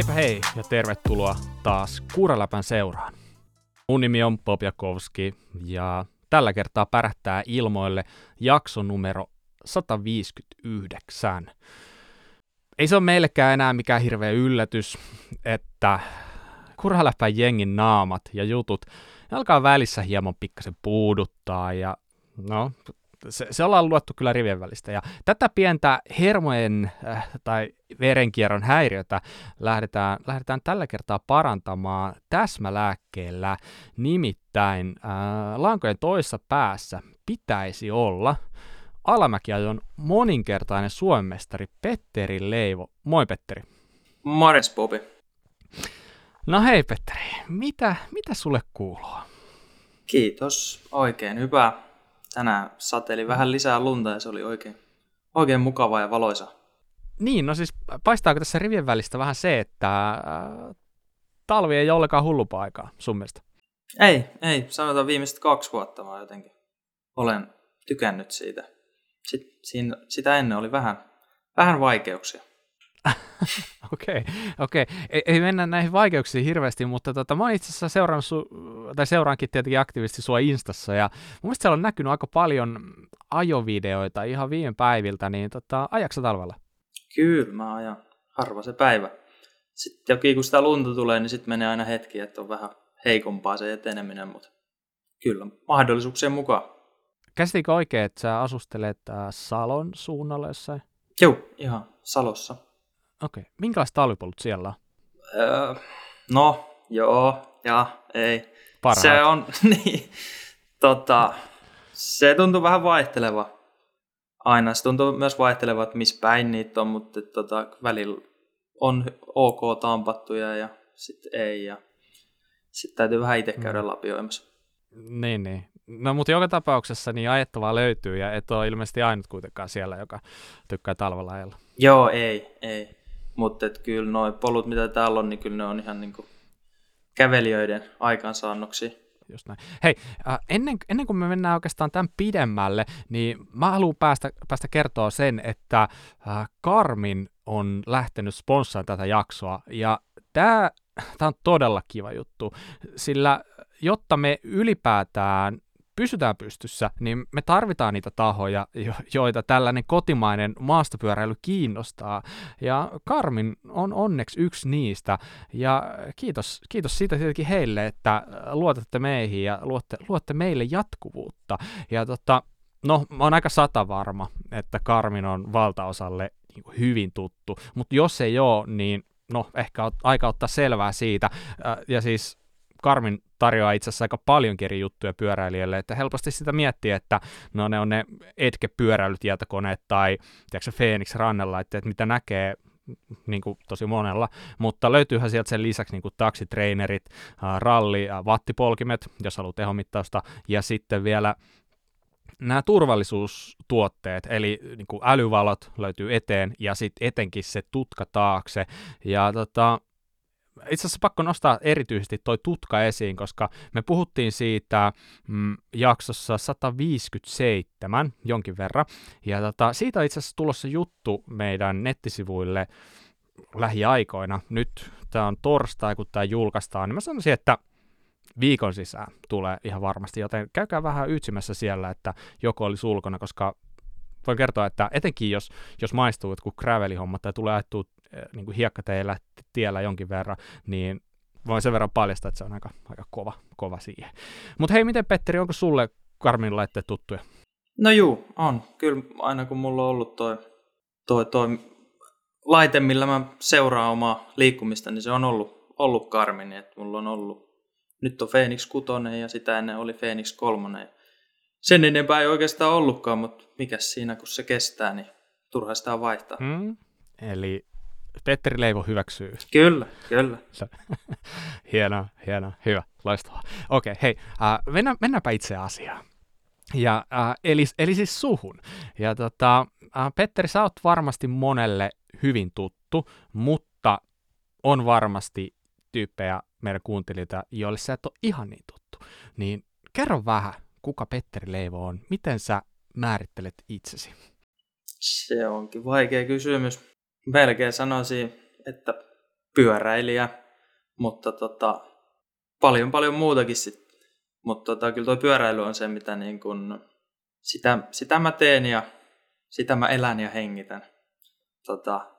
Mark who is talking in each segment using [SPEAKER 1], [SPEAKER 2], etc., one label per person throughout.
[SPEAKER 1] Heipä hei ja tervetuloa taas Kuuraläpän seuraan. Mun nimi on Popjakovski ja tällä kertaa pärähtää ilmoille jakso numero 159. Ei se ole meillekään enää mikään hirveä yllätys, että Kuuraläpän jengin naamat ja jutut alkaa välissä hieman pikkasen puuduttaa ja no, se, se ollaan luettu kyllä rivien välistä. Ja tätä pientä hermojen äh, tai verenkierron häiriötä lähdetään, lähdetään tällä kertaa parantamaan täsmälääkkeellä. Nimittäin äh, lankojen toisessa päässä pitäisi olla Alamäkiajon moninkertainen suomestari Petteri Leivo. Moi Petteri.
[SPEAKER 2] Morjes Bobi.
[SPEAKER 1] No hei Petteri, mitä, mitä sulle kuuluu?
[SPEAKER 2] Kiitos, oikein hyvä tänään sateeli vähän lisää lunta ja se oli oikein, oikein mukava ja valoisa.
[SPEAKER 1] Niin, no siis paistaako tässä rivien välistä vähän se, että äh, talvi ei ole ollenkaan hullu aikaa sun mielestä?
[SPEAKER 2] Ei, ei. Sanotaan viimeiset kaksi vuotta mä jotenkin olen tykännyt siitä. Sitten, siinä, sitä ennen oli vähän, vähän vaikeuksia.
[SPEAKER 1] Okei, okay, okei. Okay. Ei, ei mennä näihin vaikeuksiin hirveästi, mutta tota, mä oon itse asiassa seurannut su, tai seuraankin tietenkin aktiivisesti sua Instassa, ja mun mielestä siellä on näkynyt aika paljon ajovideoita ihan viime päiviltä, niin tota, ajaksa talvella?
[SPEAKER 2] Kyllä, mä ajan harva se päivä. Sitten jokin kun sitä lunta tulee, niin sitten menee aina hetki, että on vähän heikompaa se eteneminen, mutta kyllä mahdollisuuksien mukaan.
[SPEAKER 1] Käsitikö oikein, että sä asustelet äh, Salon suunnalla jossain?
[SPEAKER 2] Joo, ihan Salossa.
[SPEAKER 1] Okei. Okay. Minkälaiset talvipolut siellä on?
[SPEAKER 2] Öö, no, joo ja ei.
[SPEAKER 1] Parhaat.
[SPEAKER 2] Se on, niin, tota, se tuntuu vähän vaihteleva aina. Se tuntuu myös vaihteleva, että missä päin niitä on, mutta tota, välillä on ok tampattuja ja sitten ei. Ja sitten täytyy vähän itse käydä mm. lapioimassa.
[SPEAKER 1] Niin, niin. No mutta joka tapauksessa niin ajettavaa löytyy ja et ole ilmeisesti ainut kuitenkaan siellä, joka tykkää talvella ajella.
[SPEAKER 2] Joo, ei, ei. Mutta kyllä nuo polut, mitä täällä on, niin kyllä ne on ihan niin kuin kävelijöiden aikaansaannoksia.
[SPEAKER 1] Just näin. Hei, äh, ennen, ennen kuin me mennään oikeastaan tämän pidemmälle, niin mä haluan päästä, päästä kertoa sen, että äh, Karmin on lähtenyt sponssaamaan tätä jaksoa, ja tämä on todella kiva juttu, sillä jotta me ylipäätään pysytään pystyssä, niin me tarvitaan niitä tahoja, joita tällainen kotimainen maastopyöräily kiinnostaa. Ja Karmin on onneksi yksi niistä. Ja kiitos, kiitos siitä tietenkin heille, että luotatte meihin ja luotte, luotte meille jatkuvuutta. Ja tota, no, mä oon aika satavarma, että Karmin on valtaosalle niin hyvin tuttu, mutta jos ei ole, niin no, ehkä on aika ottaa selvää siitä. Ja siis Karmin tarjoaa itse asiassa aika paljonkin eri juttuja pyöräilijälle, että helposti sitä miettii, että no ne on ne etke pyöräilytietokoneet tai tiedätkö, Phoenix rannella, että, että mitä näkee niin kuin tosi monella, mutta löytyyhän sieltä sen lisäksi niin kuin taksitrainerit, ralli, wattipolkimet, jos haluaa tehomittausta, ja sitten vielä nämä turvallisuustuotteet, eli niin kuin älyvalot löytyy eteen, ja sitten etenkin se tutka taakse, ja tota, itse asiassa pakko nostaa erityisesti toi tutka esiin, koska me puhuttiin siitä mm, jaksossa 157 jonkin verran, ja tota, siitä on itse asiassa tulossa juttu meidän nettisivuille lähiaikoina. Nyt tämä on torstai, kun tämä julkaistaan, niin mä sanoisin, että viikon sisään tulee ihan varmasti, joten käykää vähän ytsimässä siellä, että joko olisi ulkona, koska voin kertoa, että etenkin jos, jos maistuu jotkut gravelihommat tai tulee ajettua niin kuin hiekkateillä tiellä jonkin verran, niin voin sen verran paljastaa, että se on aika, aika kova, kova siihen. Mutta hei, miten Petteri, onko sulle Karmin laitteet tuttuja?
[SPEAKER 2] No juu, on. Kyllä aina kun mulla on ollut toi, toi, toi laite, millä mä seuraan omaa liikkumista, niin se on ollut, ollut Karmin. Että mulla on ollut, nyt on Phoenix 6 ja sitä ennen oli Phoenix 3. Sen enempää ei oikeastaan ollutkaan, mutta mikä siinä kun se kestää, niin turha sitä vaihtaa.
[SPEAKER 1] Hmm. Eli Petteri Leivo hyväksyy.
[SPEAKER 2] Kyllä, kyllä.
[SPEAKER 1] hienoa, hienoa, hyvä, loistavaa. Okei, okay, hei, äh, mennään, mennäänpä itse asiaan. Ja, äh, eli, eli siis suhun. Ja tota, äh, Petteri, sä oot varmasti monelle hyvin tuttu, mutta on varmasti tyyppejä meidän kuuntelijoita, joille sä et ole ihan niin tuttu. Niin kerro vähän, kuka Petteri Leivo on, miten sä määrittelet itsesi?
[SPEAKER 2] Se onkin vaikea kysymys melkein sanoisin, että pyöräilijä, mutta tota, paljon paljon muutakin sit. Mutta tota, kyllä tuo pyöräily on se, mitä niin kun, sitä, sitä mä teen ja sitä mä elän ja hengitän. Tota,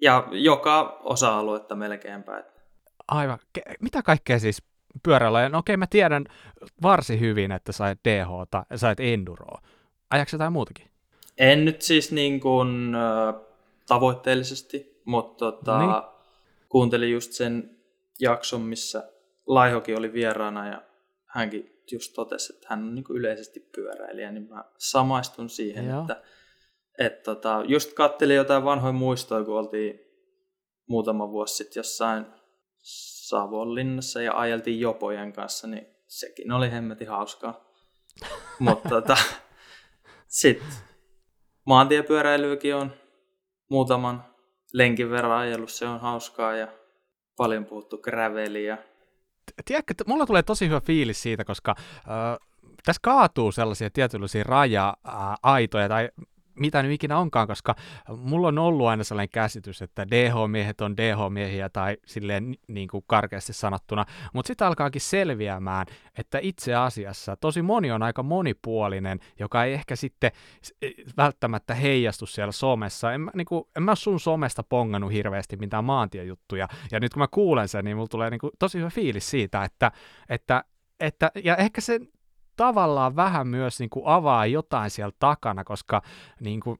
[SPEAKER 2] ja joka osa-aluetta melkeinpä.
[SPEAKER 1] Aivan. Ke- mitä kaikkea siis pyörällä? No okei, mä tiedän varsin hyvin, että sait DH ja sait Enduroa. Ajaksi jotain muutakin?
[SPEAKER 2] En nyt siis niin kuin, äh, tavoitteellisesti, mutta tota, niin. kuuntelin just sen jakson, missä Laihokin oli vieraana ja hänkin just totesi, että hän on niin yleisesti pyöräilijä, niin mä samaistun siihen, Joo. että et tota, just kattelin jotain vanhoja muistoja, kun oltiin muutama vuosi sitten jossain Savonlinnassa ja ajeltiin Jopojen kanssa, niin sekin oli hemmetin hauskaa. Mutta tota, sitten maantiepyöräilyäkin on muutaman lenkin verran ajellut, se on hauskaa ja paljon puhuttu graveliä.
[SPEAKER 1] Tiedätkö, mulla tulee tosi hyvä fiilis siitä, koska äh, tässä kaatuu sellaisia tietynlaisia raja-aitoja tai mitä nyt ikinä onkaan, koska mulla on ollut aina sellainen käsitys, että DH-miehet on DH-miehiä tai silleen niin kuin karkeasti sanottuna, mutta sitten alkaakin selviämään, että itse asiassa tosi moni on aika monipuolinen, joka ei ehkä sitten välttämättä heijastu siellä somessa. En mä, niin kuin, en mä sun somesta pongannut hirveästi mitään maantiejuttuja, ja nyt kun mä kuulen sen, niin mulla tulee niin kuin tosi hyvä fiilis siitä, että, että että, ja ehkä se tavallaan vähän myös niin kuin avaa jotain siellä takana, koska niin kuin,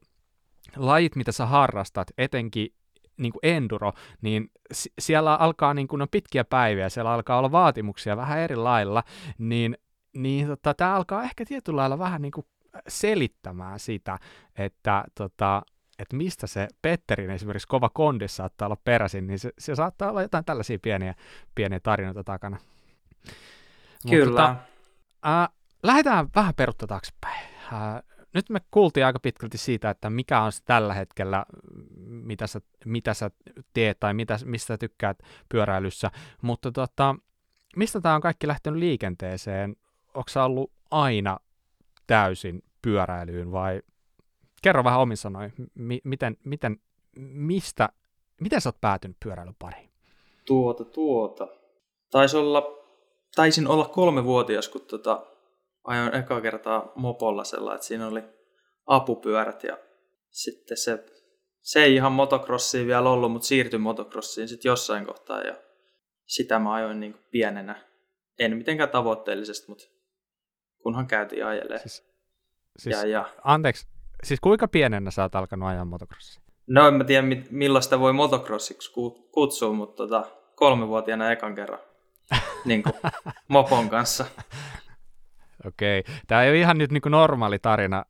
[SPEAKER 1] lajit, mitä sä harrastat, etenkin niin kuin enduro, niin siellä alkaa niin kuin, on pitkiä päiviä, siellä alkaa olla vaatimuksia vähän eri lailla, niin, niin tota, tämä alkaa ehkä tietyllä lailla vähän niin kuin selittämään sitä, että tota, että mistä se Petterin esimerkiksi kova kondis saattaa olla peräisin, niin se, se saattaa olla jotain tällaisia pieniä, pieniä tarinoita takana.
[SPEAKER 2] Kyllä. Mutta, tota,
[SPEAKER 1] ää, lähdetään vähän perutta taaksepäin. Äh, nyt me kuultiin aika pitkälti siitä, että mikä on tällä hetkellä, mitä sä, mitä sä teet tai mitä, mistä tykkäät pyöräilyssä, mutta tota, mistä tämä on kaikki lähtenyt liikenteeseen? Onko sä ollut aina täysin pyöräilyyn vai kerro vähän omin sanoin, mi- miten, miten, mistä, miten sä oot päätynyt pyöräilyn pariin?
[SPEAKER 2] Tuota, tuota. Taisi olla, taisin olla kolmevuotias, kun tota, ajoin eka kertaa mopolla sellainen, että siinä oli apupyörät ja sitten se, se ei ihan motocrossiin vielä ollut, mutta siirtyi motocrossiin sitten jossain kohtaa ja sitä mä ajoin niin kuin pienenä. En mitenkään tavoitteellisesti, mutta kunhan käytiin ajelee. Siis,
[SPEAKER 1] siis, ja, ja. Anteeksi, siis kuinka pienenä sä oot alkanut ajaa motocrossia?
[SPEAKER 2] No en mä tiedä, millaista voi motocrossiksi kutsua, mutta tota, kolmevuotiaana ekan kerran niin kuin, mopon kanssa.
[SPEAKER 1] Okei. Tämä ei ole ihan nyt niin kuin normaali tarina.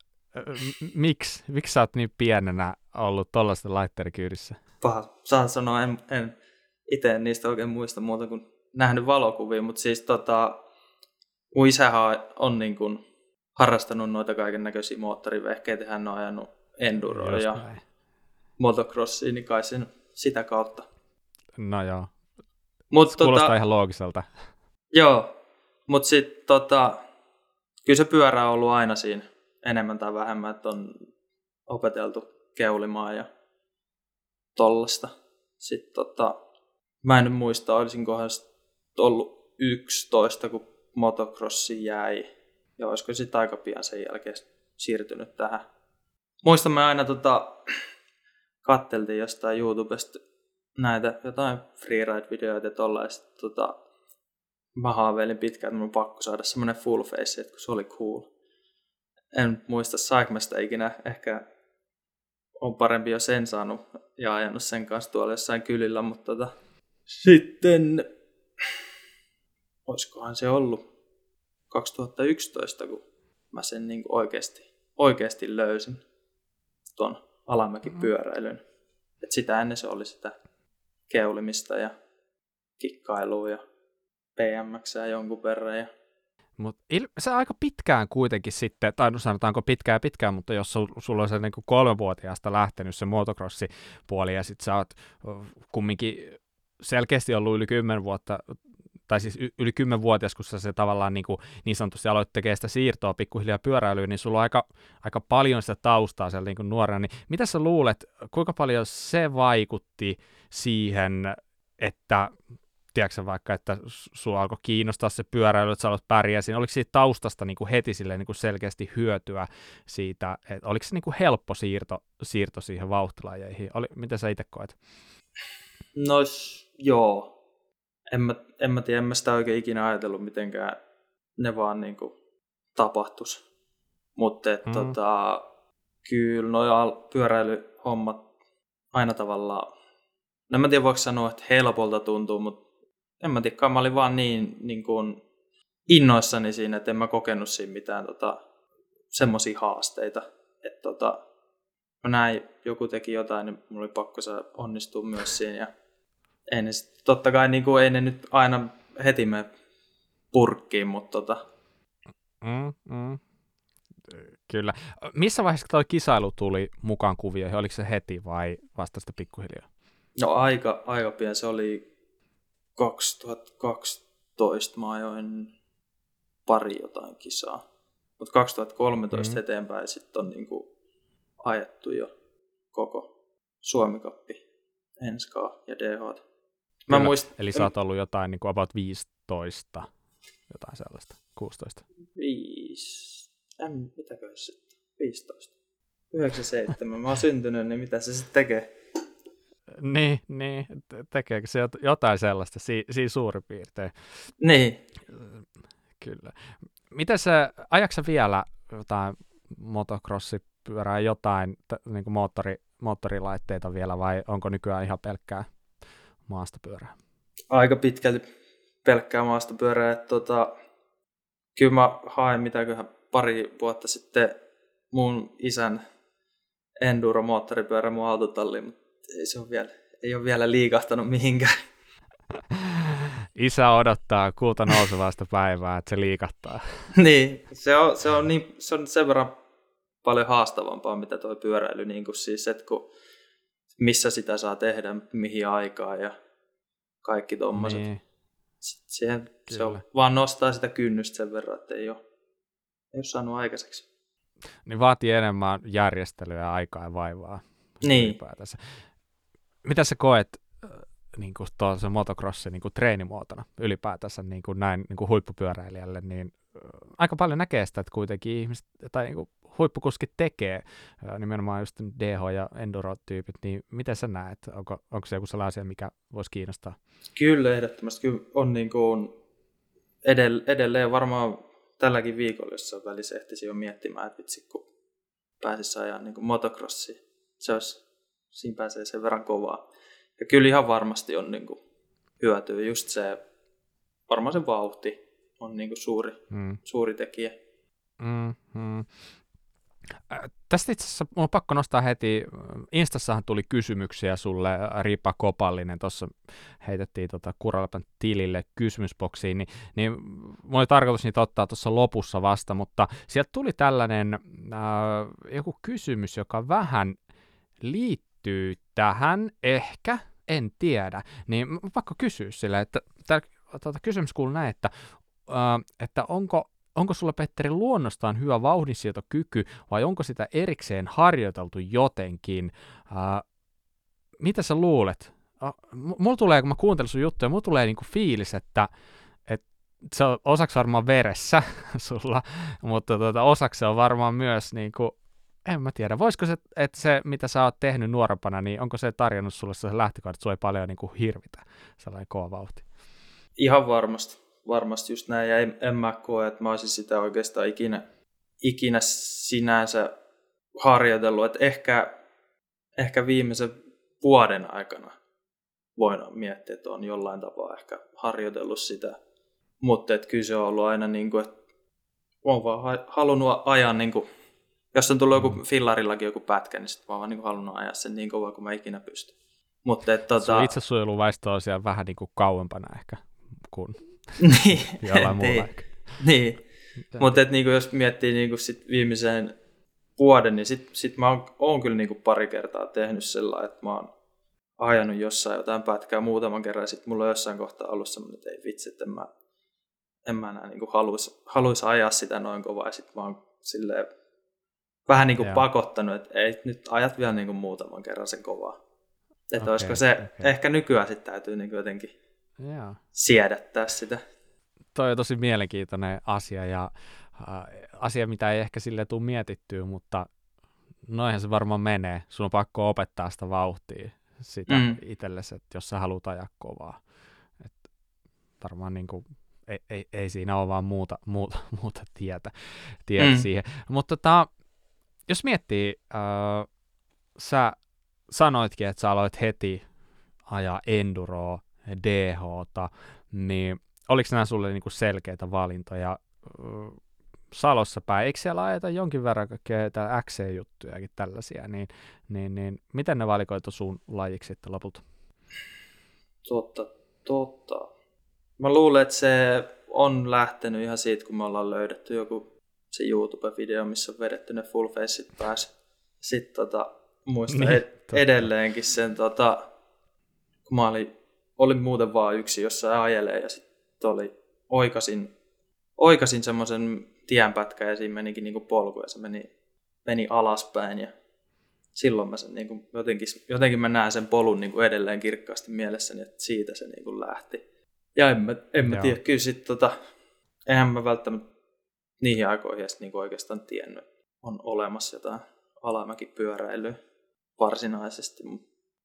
[SPEAKER 1] Miksi? Miksi sä oot niin pienenä ollut tuollaisten laitteiden kyydissä?
[SPEAKER 2] Paha. Saan sanoa, en, en itse niistä oikein muista muuta kuin nähnyt valokuvia, mutta siis tota, mun isähän on niin kuin harrastanut noita kaiken näköisiä moottorivehkeitä, hän on ajanut enduroa ja näin. motocrossia, niin kai sen sitä kautta.
[SPEAKER 1] No joo. Mut, Kuulostaa tota, ihan loogiselta.
[SPEAKER 2] Joo, mutta sitten tota, kyllä se pyörä on ollut aina siinä enemmän tai vähemmän, että on opeteltu keulimaan ja tollasta. Sitten tota, mä en muista, olisinkohan ollut 11, kun motocrossi jäi. Ja olisiko sitten aika pian sen jälkeen siirtynyt tähän. Muistamme aina, tota, katteltiin jostain YouTubesta näitä jotain freeride-videoita ja tollaista. Tota, mä haaveilin pitkään, että mun on pakko saada semmoinen full face, että kun se oli cool. En muista saanko sitä ikinä, ehkä on parempi jo sen saanut ja ajanut sen kanssa tuolla jossain kylillä, mutta tota, sitten olisikohan se ollut 2011, kun mä sen niin oikeasti, oikeasti löysin tuon alamäkipyöräilyn. Mm-hmm. Et sitä ennen se oli sitä keulimista ja kikkailua ja PMX jonkun verran. Ja...
[SPEAKER 1] Mut il- se aika pitkään kuitenkin sitten, tai no sanotaanko pitkään pitkään, mutta jos sul, sulla on se niin kolmevuotiaasta lähtenyt se motocrossi-puoli ja sitten sä oot kumminkin selkeästi ollut yli kymmenen vuotta tai siis yli kymmenvuotias, kun sä se tavallaan niin, kuin, niin sanotusti aloit tekemään sitä siirtoa pikkuhiljaa pyöräilyyn, niin sulla on aika, aika paljon sitä taustaa siellä niin kuin nuorena, niin mitä sä luulet, kuinka paljon se vaikutti siihen että tiedätkö vaikka, että sua alkoi kiinnostaa se pyöräily, että sä aloit pärjää siinä, oliko siitä taustasta niin kuin heti silleen, niin kuin selkeästi hyötyä siitä, että oliko se niin kuin helppo siirto, siirto siihen vauhtilajeihin, Oli, miten sä itse koet?
[SPEAKER 2] No joo, en mä, en mä tiedä, en mä sitä oikein ikinä ajatellut mitenkään ne vaan niin kuin tapahtus. Mutta mm. tota, kyllä nuo pyöräilyhommat aina tavallaan, no en mä tiedä voiko sanoa, että helpolta tuntuu, mutta en mä tiedä, mä olin vaan niin, niin kuin innoissani siinä, että en mä kokenut siinä mitään tota, semmoisia haasteita. Että tota, mä näin, joku teki jotain, niin mulla oli pakko se onnistua myös siinä. Ja ei ne sit, totta kai niin kuin, ei ne nyt aina heti me purkkiin, mutta tota...
[SPEAKER 1] Mm, mm. Kyllä. Missä vaiheessa tuo kisailu tuli mukaan kuvioihin? Oliko se heti vai vasta sitä pikkuhiljaa?
[SPEAKER 2] No aika, aika pian. Se oli 2012 mä ajoin pari jotain kisaa. Mutta 2013 mm. eteenpäin sitten on niinku ajettu jo koko Suomikappi, Enskaa ja DH.
[SPEAKER 1] Mä muist... Eli sä oot ollut jotain niin kuin about 15, jotain sellaista, 16.
[SPEAKER 2] 5, en, mitäkö sitten, 15. 97, mä oon syntynyt, niin mitä se sitten tekee?
[SPEAKER 1] Niin, niin, tekeekö se jotain sellaista, si, siinä suurin piirtein.
[SPEAKER 2] Niin.
[SPEAKER 1] Kyllä. Miten se, ajaksa vielä jotain motocrossipyörää, jotain t- niin kuin moottori, moottorilaitteita vielä vai onko nykyään ihan pelkkää maastopyörää?
[SPEAKER 2] Aika pitkälti pelkkää maastopyörää. Että tota, kyllä mä haen mitäköhän pari vuotta sitten mun isän enduro-moottoripyörä mun autotalliin, mutta ei se ole vielä, ei ole vielä liikahtanut mihinkään.
[SPEAKER 1] Isä odottaa kuuta nousevasta päivää, että se liikahtaa.
[SPEAKER 2] niin, se on, se, on niin, se on sen verran paljon haastavampaa, mitä tuo pyöräily, niin kuin siis, että kun, missä sitä saa tehdä, mihin aikaan ja kaikki tuommoiset. Niin. Siihen, se on, vaan nostaa sitä kynnystä sen verran, että ei ole, ei ole saanut aikaiseksi.
[SPEAKER 1] Niin vaatii enemmän järjestelyä, aikaa ja vaivaa.
[SPEAKER 2] Niin.
[SPEAKER 1] Ylipäätänsä mitä sä koet äh, niin kuin se motocrossin niin kuin treenimuotona ylipäätänsä niin kuin näin niin kuin huippupyöräilijälle, niin äh, aika paljon näkee sitä, että kuitenkin ihmiset tai niin kuin huippukuskit tekee, äh, nimenomaan just DH- ja enduro-tyypit, niin miten sä näet? Onko, onko se joku sellainen asia, mikä voisi kiinnostaa?
[SPEAKER 2] Kyllä, ehdottomasti. Kyllä on niin kuin edell- edelleen varmaan tälläkin viikolla jossain välissä ehtisi jo miettimään, että vitsi, kun pääsisi ajaa niin motocrossia. Se olisi siinä pääsee sen verran kovaa. Ja kyllä ihan varmasti on niin kuin, hyötyä. Just se, varmaan se vauhti on niin kuin suuri, mm. suuri tekijä.
[SPEAKER 1] Mm, mm. tästä itse asiassa on pakko nostaa heti, Instassahan tuli kysymyksiä sulle, Ripa Kopallinen, tuossa heitettiin tota Kuralapan tilille kysymysboksiin, niin, niin mulla oli tarkoitus niitä ottaa tuossa lopussa vasta, mutta sieltä tuli tällainen äh, joku kysymys, joka vähän liittyy liittyy tähän, ehkä, en tiedä, niin pakko kysyä sille, että tämä tuota, kysymys kuuluu näin, että, äh, että onko, onko sulla Petteri luonnostaan hyvä vauhdinsietokyky vai onko sitä erikseen harjoiteltu jotenkin? Äh, mitä sä luulet? Mulla tulee, kun mä kuuntelen sun juttuja, mulla tulee niinku fiilis, että, että se on osaksi varmaan veressä sulla, mutta tuota, osaksi on varmaan myös niinku en mä tiedä. Voisiko se, että se, mitä sä oot tehnyt nuorempana, niin onko se tarjonnut sulle se lähtökohta, että sua ei paljon niin kuin hirvitä sellainen kova vauhti?
[SPEAKER 2] Ihan varmasti. Varmasti just näin. Ja en, en mä koe, että mä olisin sitä oikeastaan ikinä, ikinä sinänsä harjoitellut. Että ehkä, ehkä viimeisen vuoden aikana voin miettiä, että on jollain tapaa ehkä harjoitellut sitä. Mutta kyllä se on ollut aina niin kuin, että on vaan halunnut ajaa niin kuin jos on tullut joku mm. fillarillakin joku pätkä, niin sitten mä oon vaan niin halunnut ajaa sen niin kovaa kuin mä ikinä pystyn. Mutta et, tota...
[SPEAKER 1] Sun itsesuojeluvaisto on siellä vähän niin kuin kauempana ehkä kuin
[SPEAKER 2] niin,
[SPEAKER 1] jollain muulla
[SPEAKER 2] niin, ehkä. Niin, mutta niin jos miettii niin kuin sit viimeisen vuoden, niin sitten sit mä oon, oon kyllä niin kuin pari kertaa tehnyt sellainen, että mä oon ajanut jossain jotain pätkää muutaman kerran, ja sitten mulla on jossain kohtaa ollut semmoinen, että ei vitsi, että en mä, en mä enää niin haluaisi haluais ajaa sitä noin kovaa, ja sitten mä oon silleen vähän niin kuin pakottanut, että ei nyt ajat vielä niin kuin muutaman kerran sen kovaa. Että okay, olisiko se, okay. ehkä nykyään sitten täytyy niin jotenkin
[SPEAKER 1] Joo.
[SPEAKER 2] siedättää sitä.
[SPEAKER 1] Toi on tosi mielenkiintoinen asia ja äh, asia, mitä ei ehkä sille tule mietittyä, mutta noihän se varmaan menee. Sun on pakko opettaa sitä vauhtia sitä mm. itsellesi, että jos sä haluat ajaa kovaa. Et varmaan niin kuin, ei, ei, ei, siinä ole vaan muuta, muuta, muuta tietä, tietä mm. siihen. Mutta tota, jos miettii, äh, sä sanoitkin, että sä aloit heti ajaa enduroa, dh niin oliko nämä sulle niinku selkeitä valintoja? Salossa päin, eikö siellä ajeta jonkin verran kaikkea XC-juttujakin tällaisia, niin, niin, niin miten ne valikoitu sun lajiksi sitten lopulta?
[SPEAKER 2] Totta, totta. Mä luulen, että se on lähtenyt ihan siitä, kun me ollaan löydetty joku se YouTube-video, missä on vedetty ne full faceit päässä. Sitten tota, muistan niin, ed- edelleenkin sen, tota, kun mä olin, olin muuten vaan yksi jossain ajelee ja sitten oli, oikasin, oikasin semmoisen tienpätkän ja siinä menikin niinku polku ja se meni, meni alaspäin ja silloin mä sen niinku, jotenkin, jotenkin mä näen sen polun niinku edelleen kirkkaasti mielessäni, että siitä se niinku lähti. Ja en mä, en mä tiedä, kyllä sit tota, eihän mä välttämättä niihin aikoihin niinku oikeastaan tiennyt, on olemassa jotain alamäkipyöräilyä varsinaisesti.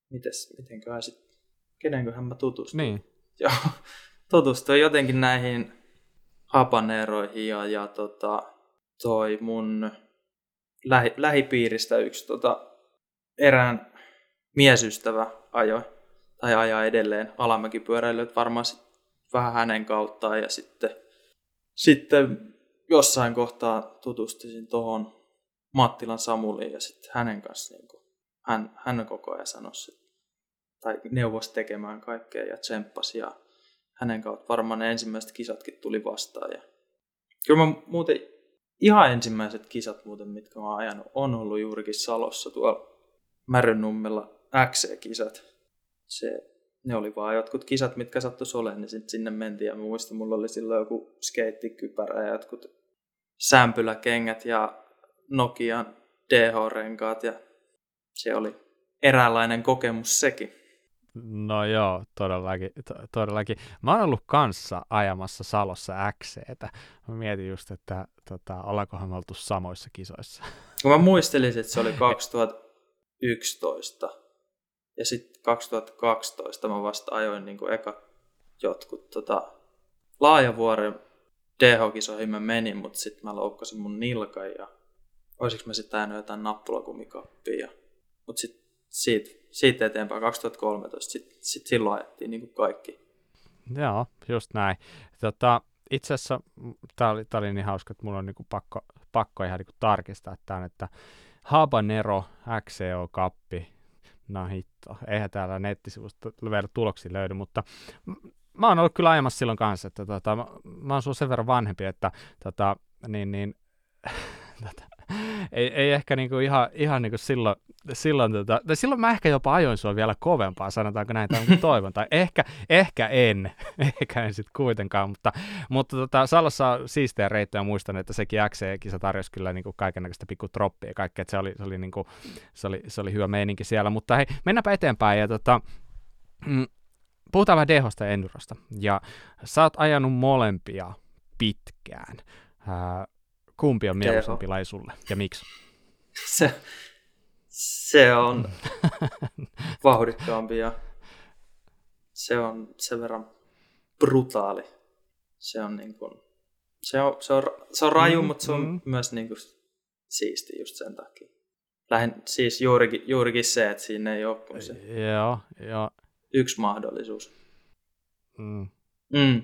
[SPEAKER 2] Mites, mitenköhän sitten, kenenköhän mä tutustuin?
[SPEAKER 1] Niin.
[SPEAKER 2] Joo, tutustuin jotenkin näihin hapaneroihin ja, ja tota, toi mun lähi, lähipiiristä yksi tota, erään miesystävä ajoi tai ajaa edelleen alamäkipyöräilyä, varmaan sit vähän hänen kauttaan ja sitten, sitten jossain kohtaa tutustuin tuohon Mattilan Samuliin ja sitten hänen kanssa niin kuin, hän, hän koko ajan sanoi tai neuvosi tekemään kaikkea ja tsemppasi ja hänen kautta varmaan ne ensimmäiset kisatkin tuli vastaan. Ja... Kyllä mä muuten ihan ensimmäiset kisat muuten, mitkä mä oon ajanut, on ollut juurikin Salossa tuolla Märynnummella XC-kisat. Se, ne oli vaan jotkut kisat, mitkä sattuisi olemaan, niin sitten sinne mentiin. Ja mä muistan, mulla oli silloin joku skeittikypärä ja jotkut sämpyläkengät ja Nokian DH-renkaat ja se oli eräänlainen kokemus sekin.
[SPEAKER 1] No joo, todellakin, to- todellakin. Mä oon ollut kanssa ajamassa Salossa XCtä. Mä mietin just, että tota, ollaankohan me oltu samoissa kisoissa.
[SPEAKER 2] Kun mä muistelin, että se oli 2011 ja sitten 2012 mä vasta ajoin niin kuin eka jotkut tota, laajavuoren DH-kisoihin mä menin, mutta sitten mä loukkasin mun nilkan ja olisiko mä sitten ajanut jotain nappulakumikappia. Mutta sitten siitä, siitä eteenpäin 2013, sitten sit silloin ajettiin niin kuin kaikki.
[SPEAKER 1] Joo, just näin. Tota, itse asiassa tämä oli, oli niin hauska, että mulla on niin kuin pakko, pakko ihan niin kuin tarkistaa tämän, että Habanero XCO-kappi, no hitto, eihän täällä nettisivusta vielä tuloksia löydy, mutta mä oon ollut kyllä ajamassa silloin kanssa, että tota, mä, mä oon sen verran vanhempi, että tota, niin, niin, tota, ei, ei ehkä niinku ihan, ihan niinku silloin, silloin, tota, tai silloin mä ehkä jopa ajoin sua vielä kovempaa, sanotaanko näin, tai toivon, tai ehkä, ehkä en, ehkä en sitten kuitenkaan, mutta, mutta tota, Salossa on siistejä reittejä, muistan, että sekin XC-kisa tarjosi kyllä niinku kaikenlaista pikku troppia ja kaikkea, että se oli, se oli, niinku, se, oli, se oli hyvä meininki siellä, mutta hei, mennäänpä eteenpäin, ja tota, mm, puhutaan vähän Dehosta ja Endurosta, ja sä oot ajanut molempia pitkään. Ää, Kumpi on mieluisampi laji sulle ja miksi?
[SPEAKER 2] Se, se on vauhdikkaampi ja se on sen verran brutaali. Se on niin kuin, se on, se on, se on raju, mm, mutta se on mm. myös niin kuin siisti just sen takia. Lähin, siis juurikin, juurikin se, että siinä ei ole kuin se
[SPEAKER 1] joo, joo.
[SPEAKER 2] yksi mahdollisuus.
[SPEAKER 1] Mm.
[SPEAKER 2] Mm.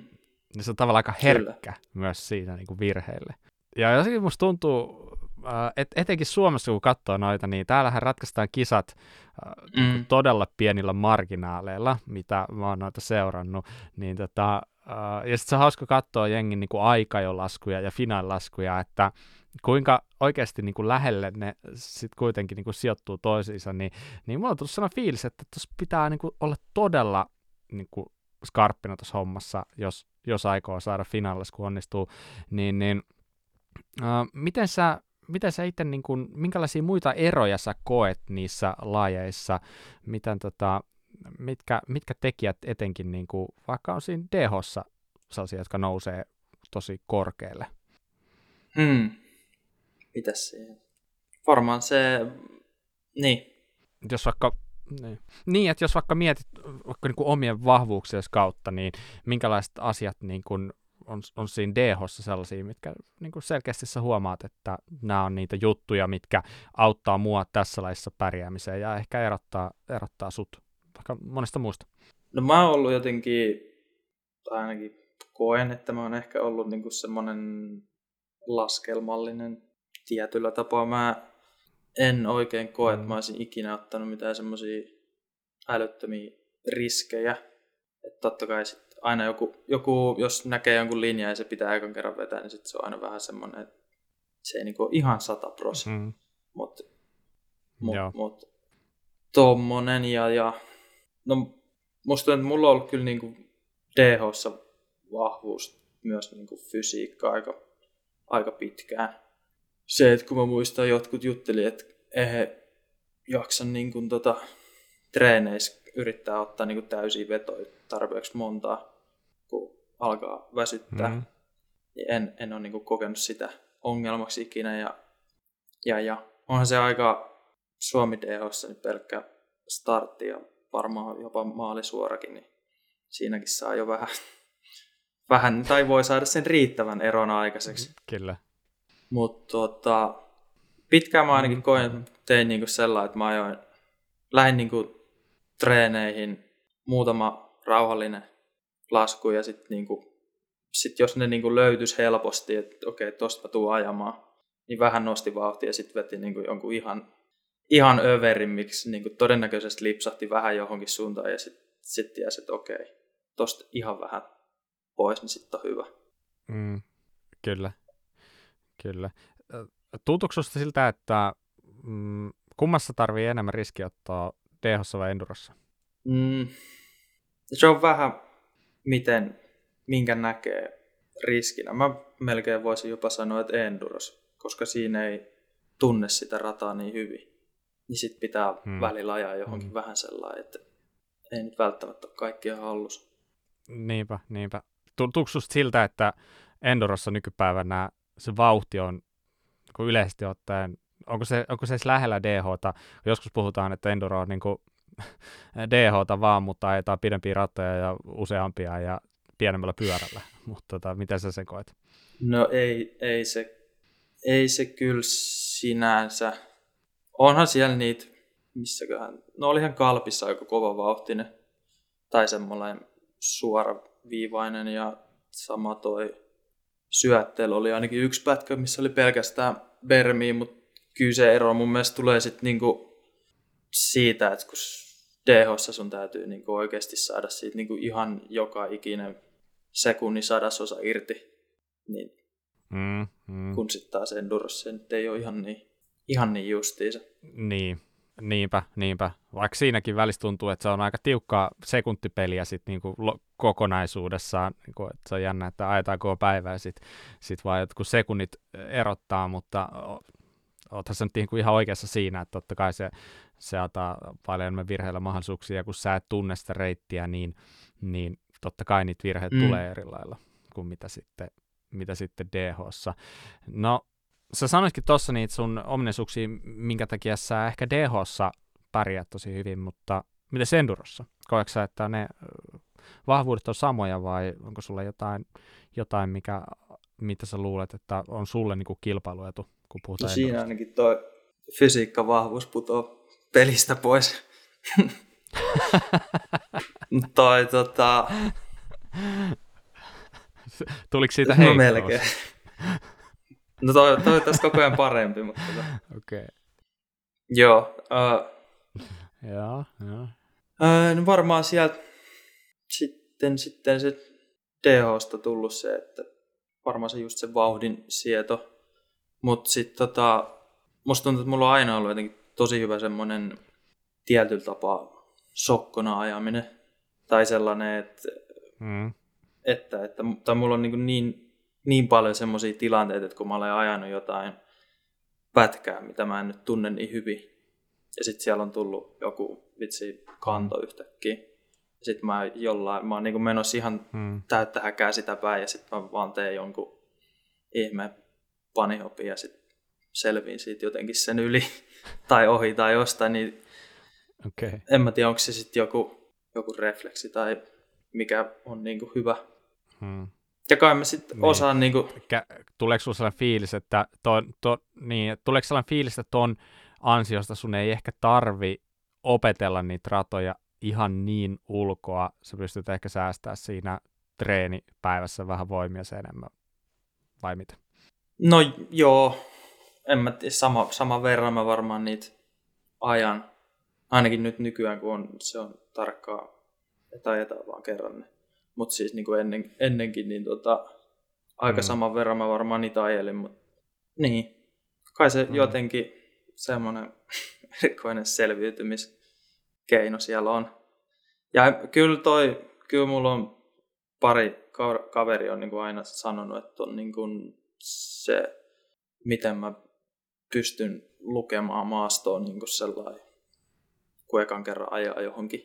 [SPEAKER 1] Niin se on tavallaan aika herkkä Kyllä. myös siinä niin kuin virheille. Ja jotenkin musta tuntuu, äh, et, etenkin Suomessa kun katsoo noita, niin täällähän ratkaistaan kisat äh, niinku mm. todella pienillä marginaaleilla, mitä mä oon noita seurannut, niin tota, äh, ja sitten se on hauska katsoa jengin niin kuin aikajolaskuja ja finaalilaskuja, että kuinka oikeasti niin kuin lähelle ne sitten kuitenkin niin kuin sijoittuu toisiinsa, niin, niin mulla on tullut sellainen fiilis, että tuossa pitää niin kuin olla todella niin kuin skarppina tuossa hommassa, jos, jos aikoo saada finaalis, onnistuu, niin, niin miten sä, miten sä itse, niin kun, minkälaisia muita eroja sä koet niissä lajeissa? Miten tota, mitkä, mitkä tekijät etenkin, niin kuin, vaikka on siinä dh sellaisia, jotka nousee tosi korkealle?
[SPEAKER 2] Hmm. Mitäs siihen? Varmaan se, niin.
[SPEAKER 1] Jos vaikka, niin. niin, että jos vaikka mietit vaikka niin kuin omien vahvuuksien kautta, niin minkälaiset asiat niin kuin on, on siinä dh sellaisia, mitkä niin kuin selkeästi sä huomaat, että nämä on niitä juttuja, mitkä auttaa mua tässä laissa pärjäämiseen ja ehkä erottaa, erottaa sut vaikka monesta muusta.
[SPEAKER 2] No mä oon ollut jotenkin, tai ainakin koen, että mä oon ehkä ollut niin kuin semmoinen laskelmallinen tietyllä tapaa. Mä en oikein koe, että mä olisin ikinä ottanut mitään semmoisia älyttömiä riskejä. Että totta kai sit aina joku, joku, jos näkee jonkun linjan ja se pitää ekan kerran vetää, niin sit se on aina vähän semmoinen, että se ei niinku ihan sata pros. Mm. Mutta mut, mut, tommonen ja, ja no musta että mulla on ollut kyllä niinku dh vahvuus myös niinku fysiikka aika, aika pitkään. Se, että kun mä muistan, jotkut jutteli, että ei he jaksa niin kuin tota, treeneissä yrittää ottaa niin kuin täysiä vetoja tarpeeksi montaa kun alkaa väsyttää. Mm. Niin en, en ole niin kuin kokenut sitä ongelmaksi ikinä. Ja, ja, ja onhan se aika Suomi DHssa niin pelkkä startti ja varmaan jopa maalisuorakin, niin siinäkin saa jo vähän, vähän tai voi saada sen riittävän eron aikaiseksi.
[SPEAKER 1] Mm, kyllä.
[SPEAKER 2] Mutta tota, pitkään mä ainakin koin, että tein niinku sellainen, että mä ajoin, lähdin niinku treeneihin muutama rauhallinen lasku ja sitten niinku, sit jos ne niinku löytyisi helposti, että okei, okay, tosta mä tuun ajamaan, niin vähän nosti vauhtia ja sitten veti niinku jonkun ihan, ihan överin, miksi niinku todennäköisesti lipsahti vähän johonkin suuntaan ja sitten sit tiesi, että okei, okay, tosta ihan vähän pois, niin sitten on hyvä.
[SPEAKER 1] Mm, kyllä, kyllä. Tuntuuko siltä, että mm, kummassa tarvii enemmän riskiottaa DH vai Endurossa?
[SPEAKER 2] Mm, se on vähän miten, minkä näkee riskinä. Mä melkein voisin jopa sanoa, että Enduros, koska siinä ei tunne sitä rataa niin hyvin. Niin sit pitää hmm. välillä ajaa johonkin hmm. vähän sellainen, että ei nyt välttämättä ole kaikkia hallussa.
[SPEAKER 1] Niinpä, niinpä. Tuntuuko siltä, että Endorossa nykypäivänä se vauhti on kun yleisesti ottaen, onko se, onko se edes lähellä DH? Joskus puhutaan, että Enduro on niin kuin DH vaan, mutta ajetaan pidempiä rattoja ja useampia ja pienemmällä pyörällä. Mutta tota, miten sä sen koet?
[SPEAKER 2] No ei, ei, se, ei se kyllä sinänsä. Onhan siellä niitä, missäköhän, no olihan Kalpissa aika kova vauhtinen tai semmoinen suoraviivainen ja sama toi syöttely oli ainakin yksi pätkä, missä oli pelkästään bermiä, mutta kyllä se ero mun mielestä tulee sitten niinku siitä, että kun dh sun täytyy niinku oikeasti saada siitä niinku ihan joka ikinen sekunnin sadasosa irti, niin mm, mm. kun sitten taas Endurossa se nyt ei ole ihan niin, ihan niin justiinsa.
[SPEAKER 1] Niin, Niinpä, niinpä. Vaikka siinäkin välissä tuntuu, että se on aika tiukkaa sekuntipeliä sit niinku kokonaisuudessaan, niinku, että se on jännä, että ajetaan koko päivä ja sitten sit vaan jotkut sekunnit erottaa, mutta oothan se nyt niinku ihan oikeassa siinä, että totta kai se, se antaa paljon enemmän virheillä mahdollisuuksia, kun sä et tunne sitä reittiä, niin, niin totta kai niitä virheitä mm. tulee eri lailla kuin mitä sitten, mitä sitten DHssa. No sä sanoitkin tuossa niitä sun ominaisuuksia, minkä takia sä ehkä DHssa pärjäät tosi hyvin, mutta miten Endurossa? Koetko sä, että ne vahvuudet on samoja vai onko sulla jotain, jotain mikä, mitä sä luulet, että on sulle niin kilpailuetu, kun puhutaan no
[SPEAKER 2] siinä ainakin tuo fysiikka-vahvuus putoo pelistä pois. toi tota...
[SPEAKER 1] Tuliko siitä heikkous? No
[SPEAKER 2] melkein. No toi, toivottavasti koko ajan parempi, mutta... Tota.
[SPEAKER 1] Okei. Okay.
[SPEAKER 2] Joo. Uh,
[SPEAKER 1] joo, joo.
[SPEAKER 2] Uh, no varmaan sieltä sitten, sitten se DHsta tullut se, että varmaan se just se vauhdin sieto. Mutta sitten tota, musta tuntuu, että mulla on aina ollut jotenkin tosi hyvä semmoinen tietyllä tapaa sokkona ajaminen. Tai sellainen, että, mm. että, että tai mulla on niin, niin niin paljon semmoisia tilanteita, että kun mä olen ajanut jotain pätkää, mitä mä en nyt tunne niin hyvin, Ja sitten siellä on tullut joku vitsi kanto yhtäkkiä. Sitten mä jollain, mä oon niin menossa ihan hmm. täyttä häkää sitä päin ja sitten mä vaan teen jonkun ihme panihopin ja sitten selviin siitä jotenkin sen yli tai ohi tai jostain, niin okay. en mä tiedä, onko se sitten joku, joku refleksi tai mikä on niin kuin hyvä. Hmm. Ja kai mä sitten niin. osaan... Niin kuin...
[SPEAKER 1] Tuleeko sulla sellainen fiilis, että ton, ton, niin, tuleeko sellainen fiilis, että ton ansiosta sun ei ehkä tarvi opetella niitä ratoja ihan niin ulkoa, sä pystyt ehkä säästää siinä treenipäivässä vähän voimia sen enemmän, vai mitä?
[SPEAKER 2] No joo, en mä tiedä, sama, sama verran mä varmaan niitä ajan, ainakin nyt nykyään, kun on, se on tarkkaa, että ajetaan vaan kerran Mutta siis niin kuin ennen, ennenkin, niin tota, aika mm. saman verran mä varmaan niitä ajelin, mutta niin, kai se mm. jotenkin semmoinen erikoinen selviytymiskeino siellä on. Ja kyllä toi, kyllä mulla on pari kaveri on niin kuin aina sanonut, että on niin kuin se, miten mä pystyn lukemaan maastoa niin kuin sellainen, kun ekan kerran ajaa johonkin.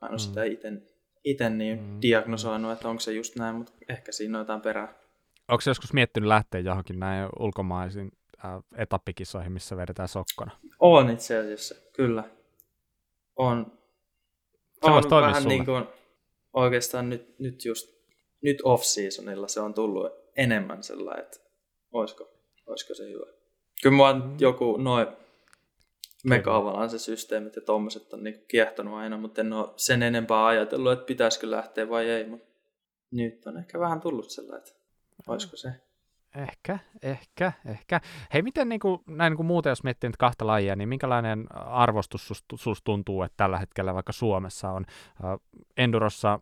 [SPEAKER 2] Mä en ole mm. sitä ite niin mm. diagnosoinut, että onko se just näin, mutta ehkä siinä on jotain perää.
[SPEAKER 1] Onko joskus miettinyt lähteä johonkin näin ulkomaisiin äh, etappikisoihin, missä vedetään sokkona?
[SPEAKER 2] On itse asiassa, kyllä. On,
[SPEAKER 1] se on vähän sulle.
[SPEAKER 2] niin kuin, oikeastaan nyt, nyt just nyt off-seasonilla se on tullut enemmän sellainen, että olisiko, olisiko se hyvä. Kyllä mua mm. joku noin mega se systeemit ja tommoset on niinku kiehtonut aina, mutta en ole sen enempää ajatellut, että pitäisikö lähteä vai ei, mutta nyt on ehkä vähän tullut sellainen, että olisiko se.
[SPEAKER 1] Ehkä, ehkä, ehkä. Hei, miten niin kuin, näin niin kuin muuten, jos miettii nyt kahta lajia, niin minkälainen arvostus sus, tuntuu, että tällä hetkellä vaikka Suomessa on Endurossa,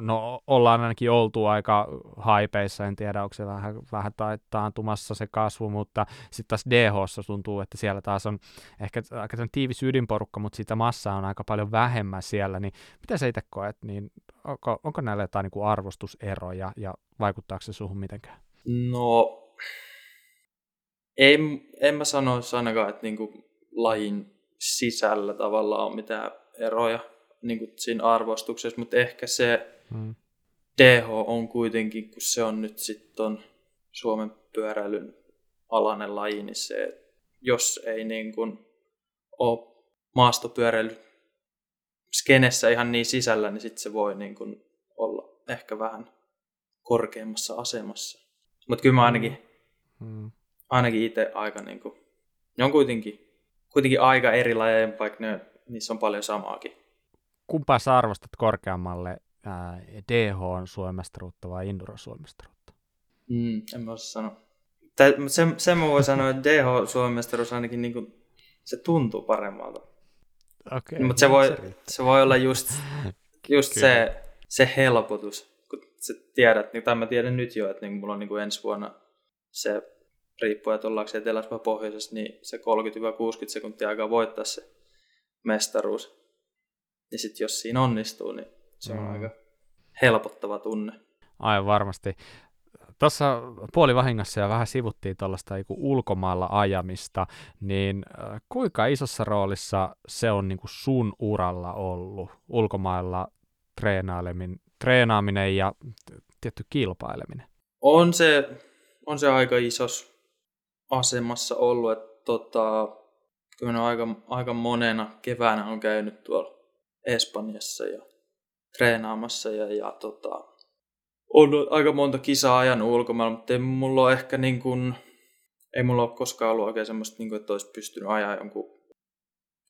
[SPEAKER 1] no ollaan ainakin oltu aika haipeissa, en tiedä, onko se vähän, vähän taantumassa se kasvu, mutta sitten taas DHssa tuntuu, että siellä taas on ehkä aika tiivis ydinporukka, mutta sitä massaa on aika paljon vähemmän siellä, niin mitä sä itse koet, niin onko, onko näillä jotain niin kuin arvostuseroja ja vaikuttaako se suhun mitenkään?
[SPEAKER 2] No, en, en mä sanoisi ainakaan, että niinku lajin sisällä tavallaan on mitään eroja niinku siinä arvostuksessa, mutta ehkä se hmm. DH on kuitenkin, kun se on nyt sitten Suomen pyöräilyn alainen laji, niin se, jos ei niin kuin ole maastopyöräily skenessä ihan niin sisällä, niin sitten se voi niin kuin olla ehkä vähän korkeammassa asemassa. Mutta kyllä mä ainakin, mm. ainakin itse aika niin kuin, ne on kuitenkin, kuitenkin aika eri lajeja, vaikka ne, niissä on paljon samaakin.
[SPEAKER 1] Kumpaa sä arvostat korkeammalle, ää, DH on suomestaruutta vai Induro suomestaruutta?
[SPEAKER 2] Mm, en mä osaa sanoa. Tai, sen, sen mä voin sanoa, että DH suomestaruus ainakin niin kuin, se tuntuu paremmalta.
[SPEAKER 1] Okay,
[SPEAKER 2] mutta se, voi, se voi olla just, just se, se helpotus sä tiedät, niin, tai mä tiedän nyt jo, että niin mulla on niin kuin ensi vuonna se, riippuu, että ollaanko etelässä vai pohjoisessa, niin se 30-60 sekuntia aikaa voittaa se mestaruus. Ja sitten jos siinä onnistuu, niin se on mm. aika helpottava tunne.
[SPEAKER 1] Aivan varmasti. Tuossa puolivahingossa ja vähän sivuttiin tuollaista ulkomailla ajamista, niin kuinka isossa roolissa se on niin kuin sun uralla ollut ulkomailla treenaaminen ja tietty kilpaileminen?
[SPEAKER 2] On se, on se aika isos asemassa ollut, että tota, kyllä aika, aika monena keväänä on käynyt tuolla Espanjassa ja treenaamassa ja, ja tota, on aika monta kisaa ajan ulkomailla, mutta ei mulla ole ehkä niin kuin, ei mulla ole koskaan ollut oikein semmoista, niin kuin, että olisi pystynyt ajaa jonkun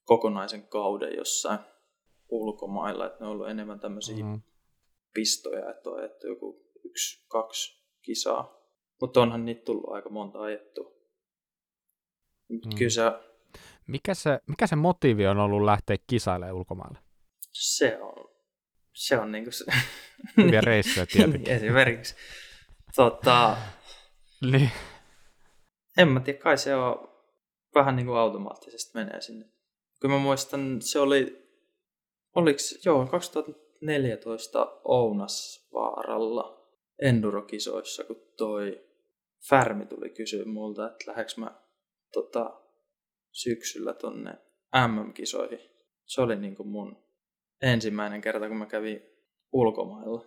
[SPEAKER 2] kokonaisen kauden jossain ulkomailla, että ne on ollut enemmän tämmöisiä mm-hmm pistoja, että on ajettu joku yksi, kaksi kisaa. Mutta onhan niitä tullut aika monta ajettu. Mm. Kyllä se...
[SPEAKER 1] Mikä, se, mikä se motiivi on ollut lähteä kisailemaan ulkomaille?
[SPEAKER 2] Se on, se on niinku se...
[SPEAKER 1] Hyviä reissuja tietenkin.
[SPEAKER 2] Esimerkiksi. Tota,
[SPEAKER 1] niin.
[SPEAKER 2] En mä tiedä, kai se on vähän niin kuin automaattisesti menee sinne. Kyllä mä muistan, se oli, oliko, joo, 2000, 14 Ounasvaaralla endurokisoissa, kun toi Färmi tuli kysyä multa, että lähdekö mä tota, syksyllä tonne MM-kisoihin. Se oli niin kuin mun ensimmäinen kerta, kun mä kävin ulkomailla.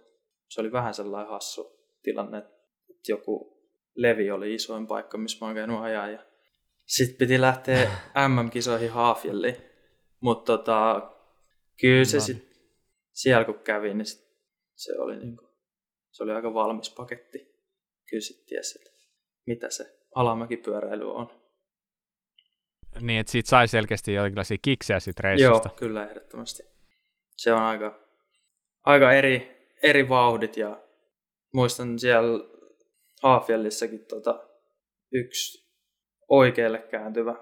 [SPEAKER 2] Se oli vähän sellainen hassu tilanne, että joku Levi oli isoin paikka, missä mä oon käynyt ajaa. Ja sitten piti lähteä MM-kisoihin Haafjelliin. Mutta tota, kyllä se sitten siellä kun kävi, niin sit se oli, niinku, se oli aika valmis paketti. Kyllä sitten tiesi, että mitä se alamäkipyöräily on.
[SPEAKER 1] Niin, että siitä sai selkeästi jonkinlaisia kiksejä siitä reissusta.
[SPEAKER 2] Joo, kyllä ehdottomasti. Se on aika, aika eri, eri vauhdit ja muistan siellä Haafjellissakin tota, yksi oikealle kääntyvä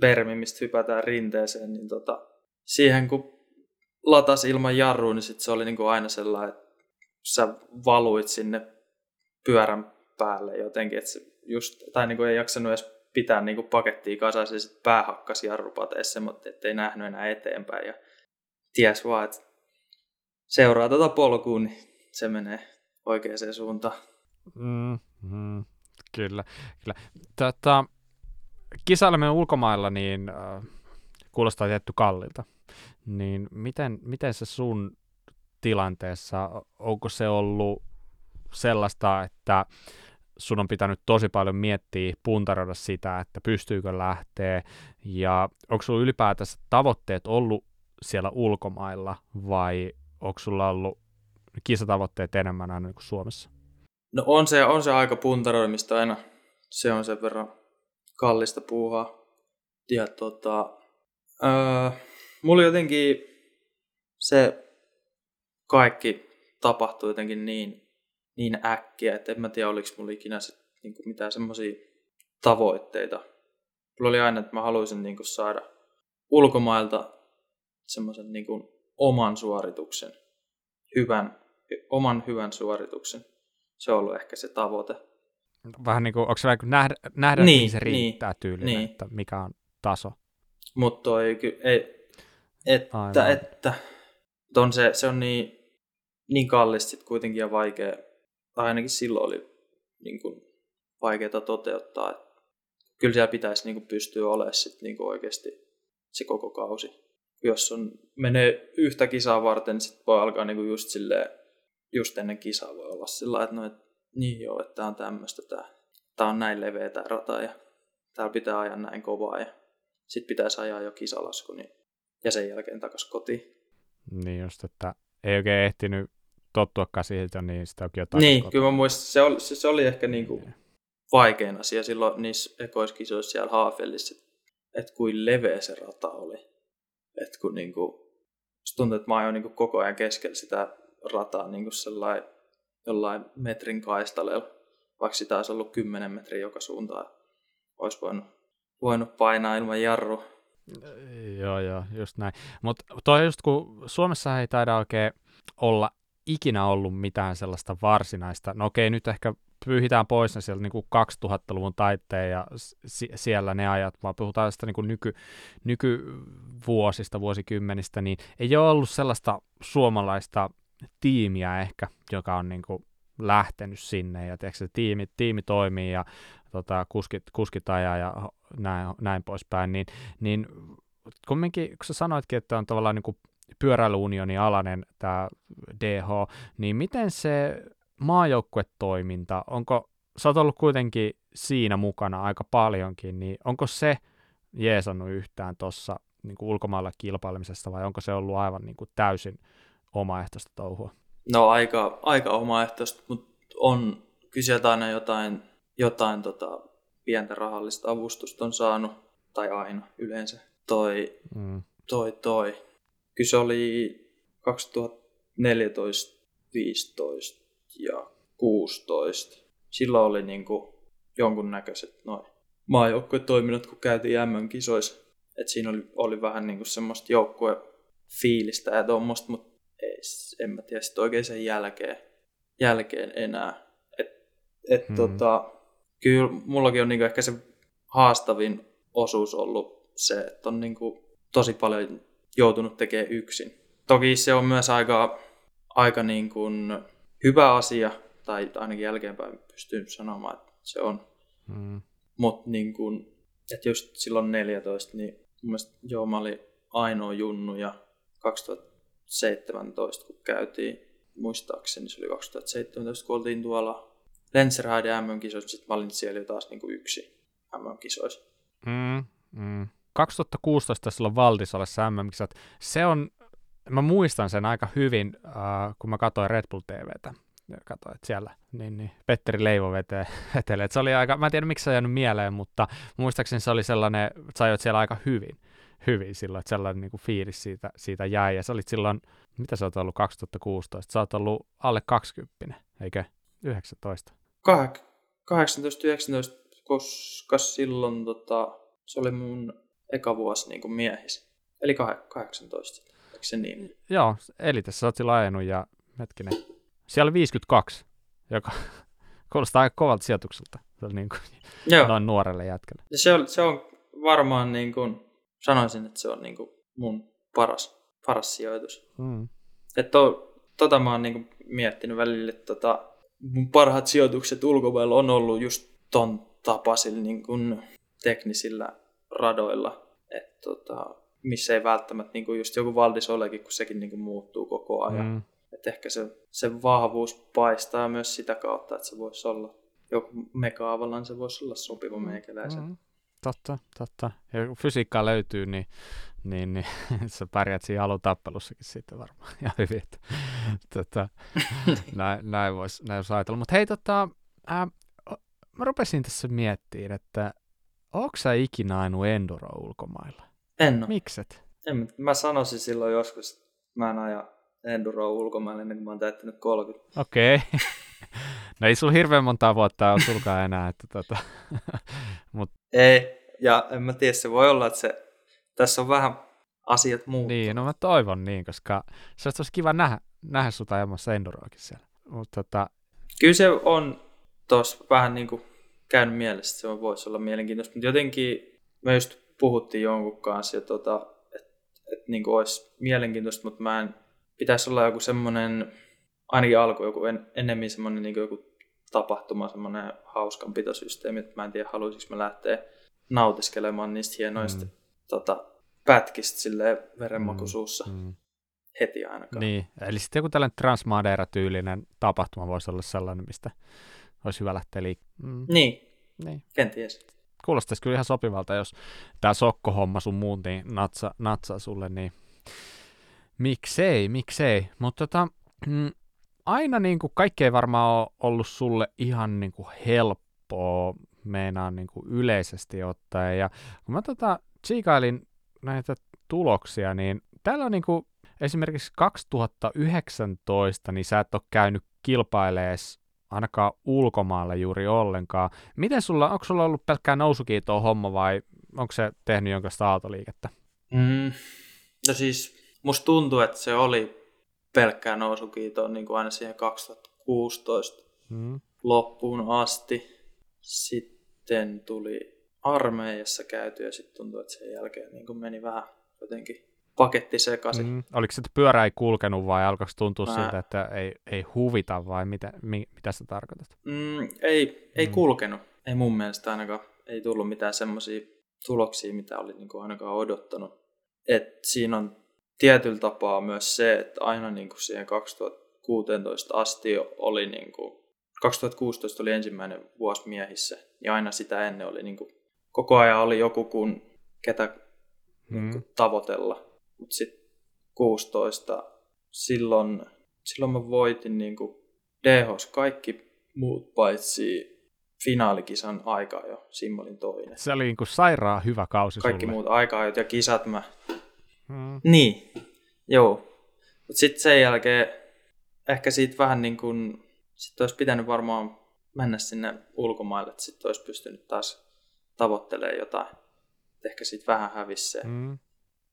[SPEAKER 2] vermi, mistä hypätään rinteeseen, niin tota, siihen kun latas ilman jarrua, niin sit se oli niinku aina sellainen, että sä valuit sinne pyörän päälle jotenkin, että just, tai niinku ei jaksanut edes pitää niinku pakettia kasassa ja sitten pää hakkasi jarrupateessa, mutta ettei nähnyt enää eteenpäin ja ties vaan, että seuraa tota polkua, niin se menee oikeaan suuntaan.
[SPEAKER 1] Mm, mm, kyllä, kyllä. Tätä, kisaileminen ulkomailla niin äh, kuulostaa tietty kallilta. Niin miten, miten se sun tilanteessa, onko se ollut sellaista, että sun on pitänyt tosi paljon miettiä, puntaroida sitä, että pystyykö lähteä, ja onko sulla ylipäätänsä tavoitteet ollut siellä ulkomailla, vai onko sulla ollut kisatavoitteet enemmän aina kuin Suomessa?
[SPEAKER 2] No on se, on se aika puntaroimista aina. Se on sen verran kallista puuhaa. Ja tota, öö, mulla jotenkin se kaikki tapahtui jotenkin niin niin äkkiä, että en mä tiedä, oliko mulla ikinä sit, niin kuin mitään semmoisia tavoitteita. Mulla oli aina, että mä haluaisin niin kuin saada ulkomailta semmoisen niin kuin oman suorituksen, hyvän, oman hyvän suorituksen. Se on ollut ehkä se tavoite.
[SPEAKER 1] Vähän niin kuin, onko se vähän kuin nähdä, nähdä niin, niin se riittää niin, tyylinen, niin. että mikä on taso?
[SPEAKER 2] Mutta toi ei, että, Aivan. että on se, se on niin, niin kallista kuitenkin ja vaikea tai ainakin silloin oli niin kuin, vaikeaa toteuttaa. Että kyllä siellä pitäisi niin kuin, pystyä olemaan sit, niin kuin, oikeasti se koko kausi. Jos on, menee yhtä kisaa varten, niin sit voi alkaa niin kuin, just, silleen, just ennen kisaa voi olla sillä että no, et, niin joo, että tämä on tämmöistä, tämä, tämä on näin leveä tämä rata ja täällä pitää ajaa näin kovaa ja sitten pitäisi ajaa jo kisalasku niin, ja sen jälkeen takaisin kotiin.
[SPEAKER 1] Niin just, että ei oikein ehtinyt tottuakaan siihen, niin sitä onkin jotain.
[SPEAKER 2] Niin, kyllä mä muistan, se oli, se, se oli ehkä niinku vaikein asia silloin niissä ekoiskisoissa siellä Haafellissa, että kuin leveä se rata oli. Että kun niinku, tuntui, että mä oon niinku koko ajan keskellä sitä rataa niinku sellainen jollain metrin kaistalella, vaikka sitä olisi ollut 10 metriä joka suuntaan. Olisi voinut, voinut painaa ilman jarru.
[SPEAKER 1] Joo, joo, just näin. Mutta toi just kun Suomessa ei taida oikein olla ikinä ollut mitään sellaista varsinaista, no okei, nyt ehkä pyyhitään pois ne siellä niin kuin 2000-luvun taitteen ja s- siellä ne ajat, vaan puhutaan sitä niin kuin nyky, nykyvuosista, vuosikymmenistä, niin ei ole ollut sellaista suomalaista tiimiä ehkä, joka on niin kuin lähtenyt sinne. Ja tiedätkö, se tiimi, tiimi toimii ja tota, kuskit, kuskit ajaa ja näin, näin poispäin, niin, niin kumminkin, kun sä sanoitkin, että on tavallaan niin kuin pyöräilyunionin alainen tämä DH, niin miten se maajoukkuetoiminta, onko, sä oot ollut kuitenkin siinä mukana aika paljonkin, niin onko se jeesannut yhtään tuossa niin ulkomailla kilpailemisesta vai onko se ollut aivan niin kuin täysin omaehtoista touhua?
[SPEAKER 2] No aika, aika omaehtoista, mutta on kysyä aina jotain, jotain tota, pientä rahallista avustusta on saanut, tai aina yleensä. Toi, mm. toi, toi kyllä se oli 2014, 15 ja 16. Silloin oli niin kuin jonkunnäköiset noin maajoukkuetoiminnot, kun käytiin MM-kisoissa. Et siinä oli, oli vähän niin kuin semmoista joukkuefiilistä ja tuommoista, mutta ei, en mä tiedä sitten oikein sen jälkeen, jälkeen enää. Et, et hmm. tota, kyllä mullakin on niin kuin ehkä se haastavin osuus ollut se, että on niin kuin tosi paljon joutunut tekemään yksin. Toki se on myös aika, aika niin kuin hyvä asia, tai ainakin jälkeenpäin pystyn sanomaan, että se on. Mm. Mutta niin että just silloin 14, niin mielestä, joo, mä olin ainoa junnu ja 2017, kun käytiin, muistaakseni se oli 2017, kun oltiin tuolla Lenzerheide MM-kisoissa, sitten mä olin siellä jo taas niin kuin yksi MM-kisoissa.
[SPEAKER 1] Mm, mm. 2016 silloin Valdisolessa MM-kisat, se on, mä muistan sen aika hyvin, äh, kun mä katsoin Red Bull TVtä. Katsoin, että siellä niin, niin, Petteri Leivo vetee, vetelee. se oli aika, mä en tiedä miksi se on jäänyt mieleen, mutta muistaakseni se oli sellainen, että sä siellä aika hyvin, hyvin silloin, että sellainen niin kuin fiilis siitä, siitä jäi. Ja sä olit silloin, mitä sä oot ollut 2016? Sä oot ollut alle 20, eikö? 19.
[SPEAKER 2] 18, 19, koska silloin tota, se oli mun eka vuosi niin kuin miehis. Eli 18, eikö se niin?
[SPEAKER 1] Joo, eli tässä silloin ajanut ja hetkinen, siellä 52, joka kuulostaa aika kovalta sijoitukselta. Niin kuin Joo. noin nuorelle jätkälle.
[SPEAKER 2] Ja se on, se on varmaan niin kuin, sanoisin, että se on niin kuin mun paras, paras sijoitus. Mm. Että to, tota mä oon niin kuin miettinyt välillä, että tota, mun parhaat sijoitukset ulkomailla on ollut just ton tapaisilla niin kuin teknisillä radoilla, että tota, missä ei välttämättä niin kuin just joku Valdis olekin, kun sekin niin kuin muuttuu koko ajan. Mm. Et ehkä se, se vahvuus paistaa myös sitä kautta, että se voisi olla joku mekaavalan se voisi olla sopiva meikäläisen. Mm.
[SPEAKER 1] Totta, totta. Ja kun fysiikkaa löytyy, niin, niin, niin sä pärjät siinä alutappelussakin sitten varmaan ihan hyvin. Että, tota, näin, näin voisi näin vois ajatella. Mutta hei, tota, ää, mä rupesin tässä miettimään, että onko sä ikinä ainut enduro ulkomailla?
[SPEAKER 2] En ole.
[SPEAKER 1] Mikset?
[SPEAKER 2] En, mä sanoisin silloin joskus, että mä en aja enduroa ulkomaille kuin mä oon täyttänyt 30.
[SPEAKER 1] Okei. Okay. no ei sulla hirveän montaa vuotta ole sulkaa enää. Että tota.
[SPEAKER 2] Mut. Ei, ja en mä tiedä, se voi olla, että se, tässä on vähän asiat muuttuu.
[SPEAKER 1] Niin, no mä toivon niin, koska se olisi kiva nähdä, nähdä sut ajamassa enduroakin siellä. Mut, tota...
[SPEAKER 2] Kyllä se on tuossa vähän niin kuin käynyt mielessä, että se voisi olla mielenkiintoista, mutta jotenkin me just puhuttiin jonkun kanssa, ja tota, että et, niin olisi mielenkiintoista, mutta mä en, pitäisi olla joku semmoinen, ainakin alku joku en, enemmän semmoinen niin joku tapahtuma, semmoinen hauskanpitosysteemi, että mä en tiedä, haluaisinko mä lähteä nautiskelemaan niistä hienoista mm. tota, pätkistä silleen verenmakuisuussa. Mm. Mm heti ainakaan.
[SPEAKER 1] Niin, eli sitten joku tällainen Transmadeira-tyylinen tapahtuma voisi olla sellainen, mistä olisi hyvä lähteä liikkeelle.
[SPEAKER 2] Mm. Niin. niin, kenties.
[SPEAKER 1] Kuulostaisi kyllä ihan sopivalta, jos tämä sokkohomma sun muun niin natsa, natsaa sulle, niin miksei, miksei. Mutta tota, mm, aina niin kuin kaikki ei varmaan ole ollut sulle ihan niin kuin helppoa, meinaan niin kuin yleisesti ottaen. Ja kun mä tota, tsiikailin näitä tuloksia, niin täällä on niin kuin esimerkiksi 2019, niin sä et ole käynyt kilpailees ainakaan ulkomailla juuri ollenkaan. Miten sulla, onko sulla ollut pelkkää nousukiitoa homma vai onko se tehnyt jonkinlaista aaltoliikettä?
[SPEAKER 2] Mm, no siis musta tuntuu, että se oli pelkkää nousukiitoa niin kuin aina siihen 2016 mm. loppuun asti. Sitten tuli armeijassa käyty ja sitten tuntuu, että sen jälkeen niin kuin meni vähän jotenkin paketti sekaisin. Mm.
[SPEAKER 1] Oliko se, että pyörä ei kulkenut vai alkoiko tuntua Mä... siltä, että ei, ei huvita vai mitä, mi, mitä sä tarkoitat?
[SPEAKER 2] Mm, ei, ei mm. kulkenut. Ei mun mielestä ainakaan. Ei tullut mitään semmoisia tuloksia, mitä oli niin kuin ainakaan odottanut. Et siinä on tietyllä tapaa myös se, että aina niin kuin siihen 2016 asti oli niin kuin, 2016 oli ensimmäinen vuosi miehissä, ja aina sitä ennen oli niin kuin, koko ajan oli joku kun ketä mm. niin kuin, tavoitella. Mutta sitten 16, silloin, silloin mä voitin niin kuin DHs kaikki muut paitsi finaalikisan aikaa jo. Siinä olin toinen.
[SPEAKER 1] Se oli niin kuin sairaan hyvä kausi
[SPEAKER 2] Kaikki
[SPEAKER 1] sulle.
[SPEAKER 2] muut aikaa ja kisat mä... Hmm. Niin, joo. Mutta sitten sen jälkeen ehkä siitä vähän niin kuin... Sitten olisi pitänyt varmaan mennä sinne ulkomaille, että sitten olisi pystynyt taas tavoittelemaan jotain. Ehkä sitten vähän hävisi se. Hmm.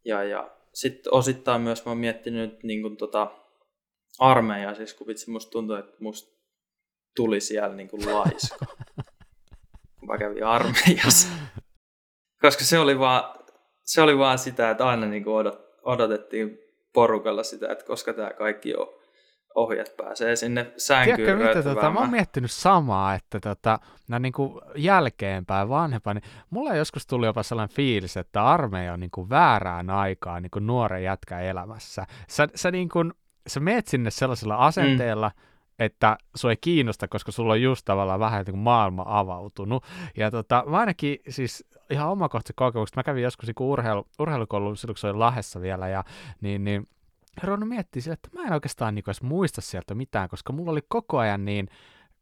[SPEAKER 2] Ja, ja sitten osittain myös mä oon miettinyt niin kuin tota armeijaa, siis kun vitsi musta tuntuu, että musta tuli siellä niin kuin laiska, kun mä kävin armeijassa. Koska se oli vaan, se oli vaan sitä, että aina niin kuin odot, odotettiin porukalla sitä, että koska tämä kaikki on ohjat pääsee sinne sänkyyn
[SPEAKER 1] Tiedätkö mitä, tota, mä oon miettinyt samaa, että tota, no niin kuin jälkeenpäin vanhempana, niin mulla joskus tuli jopa sellainen fiilis, että armeija on niin kuin väärään aikaan niin kuin nuoren jätkä elämässä. Sä, sä, niin kuin, sä meet sinne sellaisella asenteella, mm että sua ei kiinnosta, koska sulla on just tavallaan vähän niin kuin maailma avautunut. Ja tota, mä ainakin siis ihan omakohtaisesti kokemukset, mä kävin joskus niin urheilu, urheilukouluun silloin, kun se oli Lahdessa vielä, ja niin, niin ruvennut miettiä sille, että mä en oikeastaan niin edes muista sieltä mitään, koska mulla oli koko ajan niin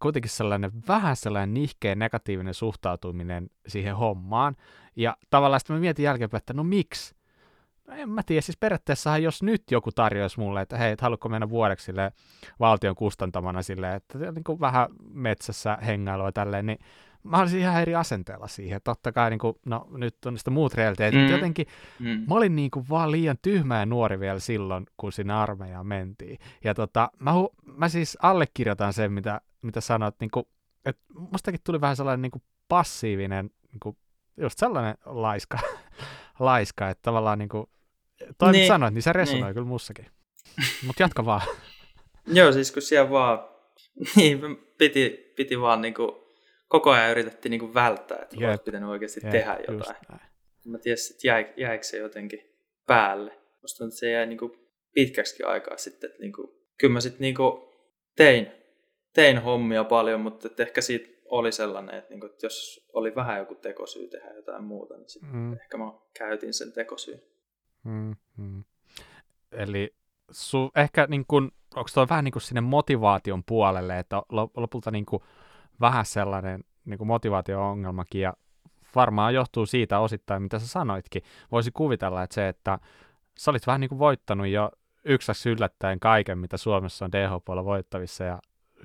[SPEAKER 1] kuitenkin sellainen vähän sellainen nihkeä negatiivinen suhtautuminen siihen hommaan. Ja tavallaan sitten mä mietin jälkeenpäin, että no miksi? No en mä tiedä, siis periaatteessahan jos nyt joku tarjoaisi mulle, että hei, et haluatko mennä vuodeksi sille valtion kustantamana silleen, että niin kuin vähän metsässä hengailua tälleen, niin mä olisin ihan eri asenteella siihen. Totta kai, niin kuin, no nyt on sitä muut realiteetit. Mm. Jotenkin mm. mä olin niin kuin vaan liian tyhmä ja nuori vielä silloin, kun sinne armeijaan mentiin. Ja tota, mä, mä siis allekirjoitan sen, mitä, mitä sanoit, niin kuin, että mustakin tuli vähän sellainen niin kuin passiivinen, niin kuin, just sellainen laiska, laiska että tavallaan niin kuin, toi niin. sanoit, niin se resonoi niin. kyllä mussakin. Mutta jatka vaan.
[SPEAKER 2] Joo, siis kun siellä vaan, niin piti, piti vaan niin kuin koko ajan yritettiin niinku välttää, että yep. olisi pitänyt oikeasti yep. tehdä jotain. Mä tiedän, että jäi, jäikö se jotenkin päälle. Musta tuntuu, että se jäi niinku pitkäksi aikaa sitten. Että niinku, kyllä mä sitten niinku tein, tein hommia paljon, mutta että ehkä siitä oli sellainen, että, niinku, että jos oli vähän joku tekosyy tehdä jotain muuta, niin sitten mm. ehkä mä käytin sen tekosyyn.
[SPEAKER 1] Mm-hmm. Eli su, ehkä niin kun, onko tuo vähän niin kuin sinne motivaation puolelle, että lopulta niin kuin, vähän sellainen niin kuin motivaatio-ongelmakin, ja varmaan johtuu siitä osittain, mitä sä sanoitkin. Voisi kuvitella, että se, että sä olit vähän niin kuin voittanut jo yksäksi yllättäen kaiken, mitä Suomessa on DHPlla voittavissa, ja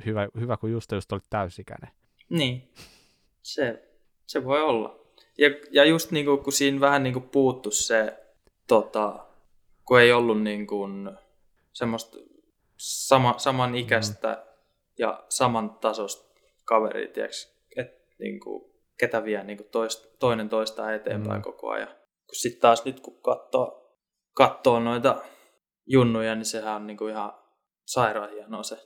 [SPEAKER 1] hyvä, hyvä kun just, just olit täysikäinen.
[SPEAKER 2] Niin, se, se voi olla. Ja, ja just niin kuin, kun siinä vähän niin kuin puuttu se, tota, kun ei ollut niin kuin semmoista sama, saman ikäistä mm. ja saman tasosta kaveri, tiiäks, et, niin kuin, ketä vie niin kuin toist, toinen toista eteenpäin mm. koko ajan. Kun sitten taas nyt kun katsoo, katsoo noita junnuja, niin sehän on niin kuin ihan sairaan hienoa se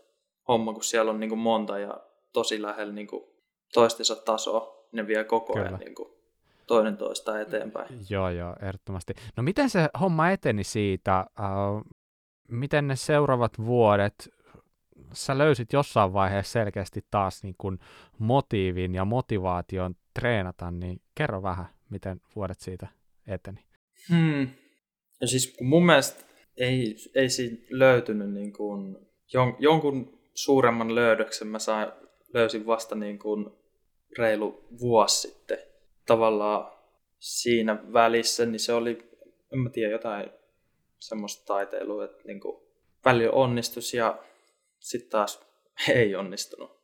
[SPEAKER 2] homma, kun siellä on niin kuin monta ja tosi lähellä niin kuin toistensa tasoa, ne vie koko ajan niin kuin toinen toista eteenpäin.
[SPEAKER 1] Joo, joo, ehdottomasti. No miten se homma eteni siitä? Uh, miten ne seuraavat vuodet sä löysit jossain vaiheessa selkeästi taas niin kuin motiivin ja motivaation treenata, niin kerro vähän, miten vuodet siitä eteni.
[SPEAKER 2] Hmm. Ja siis mun mielestä ei, ei siinä löytynyt niin kuin jon, jonkun suuremman löydöksen mä sain, löysin vasta niin kuin reilu vuosi sitten. Tavallaan siinä välissä, niin se oli, en mä tiedä, jotain semmoista taiteilua, että niin kuin välillä onnistus ja sitten taas ei onnistunut.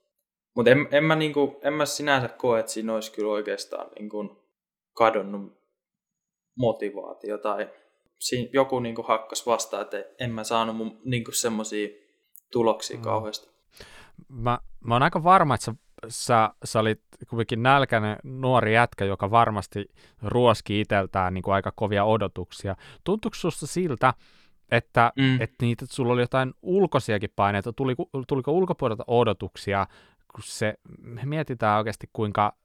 [SPEAKER 2] Mutta en, en, mä niinku, en mä sinänsä koe, että siinä olisi kyllä oikeastaan niinku kadonnut motivaatio tai siinä joku niinku hakkas vastaan, että en mä saanut mun niinku semmoisia tuloksia mm. kauheasti.
[SPEAKER 1] Mä, mä oon aika varma, että sä, sä, sä olit kuitenkin nälkäinen nuori jätkä, joka varmasti ruoski itseltään niin kuin aika kovia odotuksia. Tuntuuko susta siltä, että, mm. että niitä, että sulla oli jotain ulkoisiakin paineita, tuli, tuliko ulkopuolelta odotuksia, kun se, me mietitään oikeasti kuinka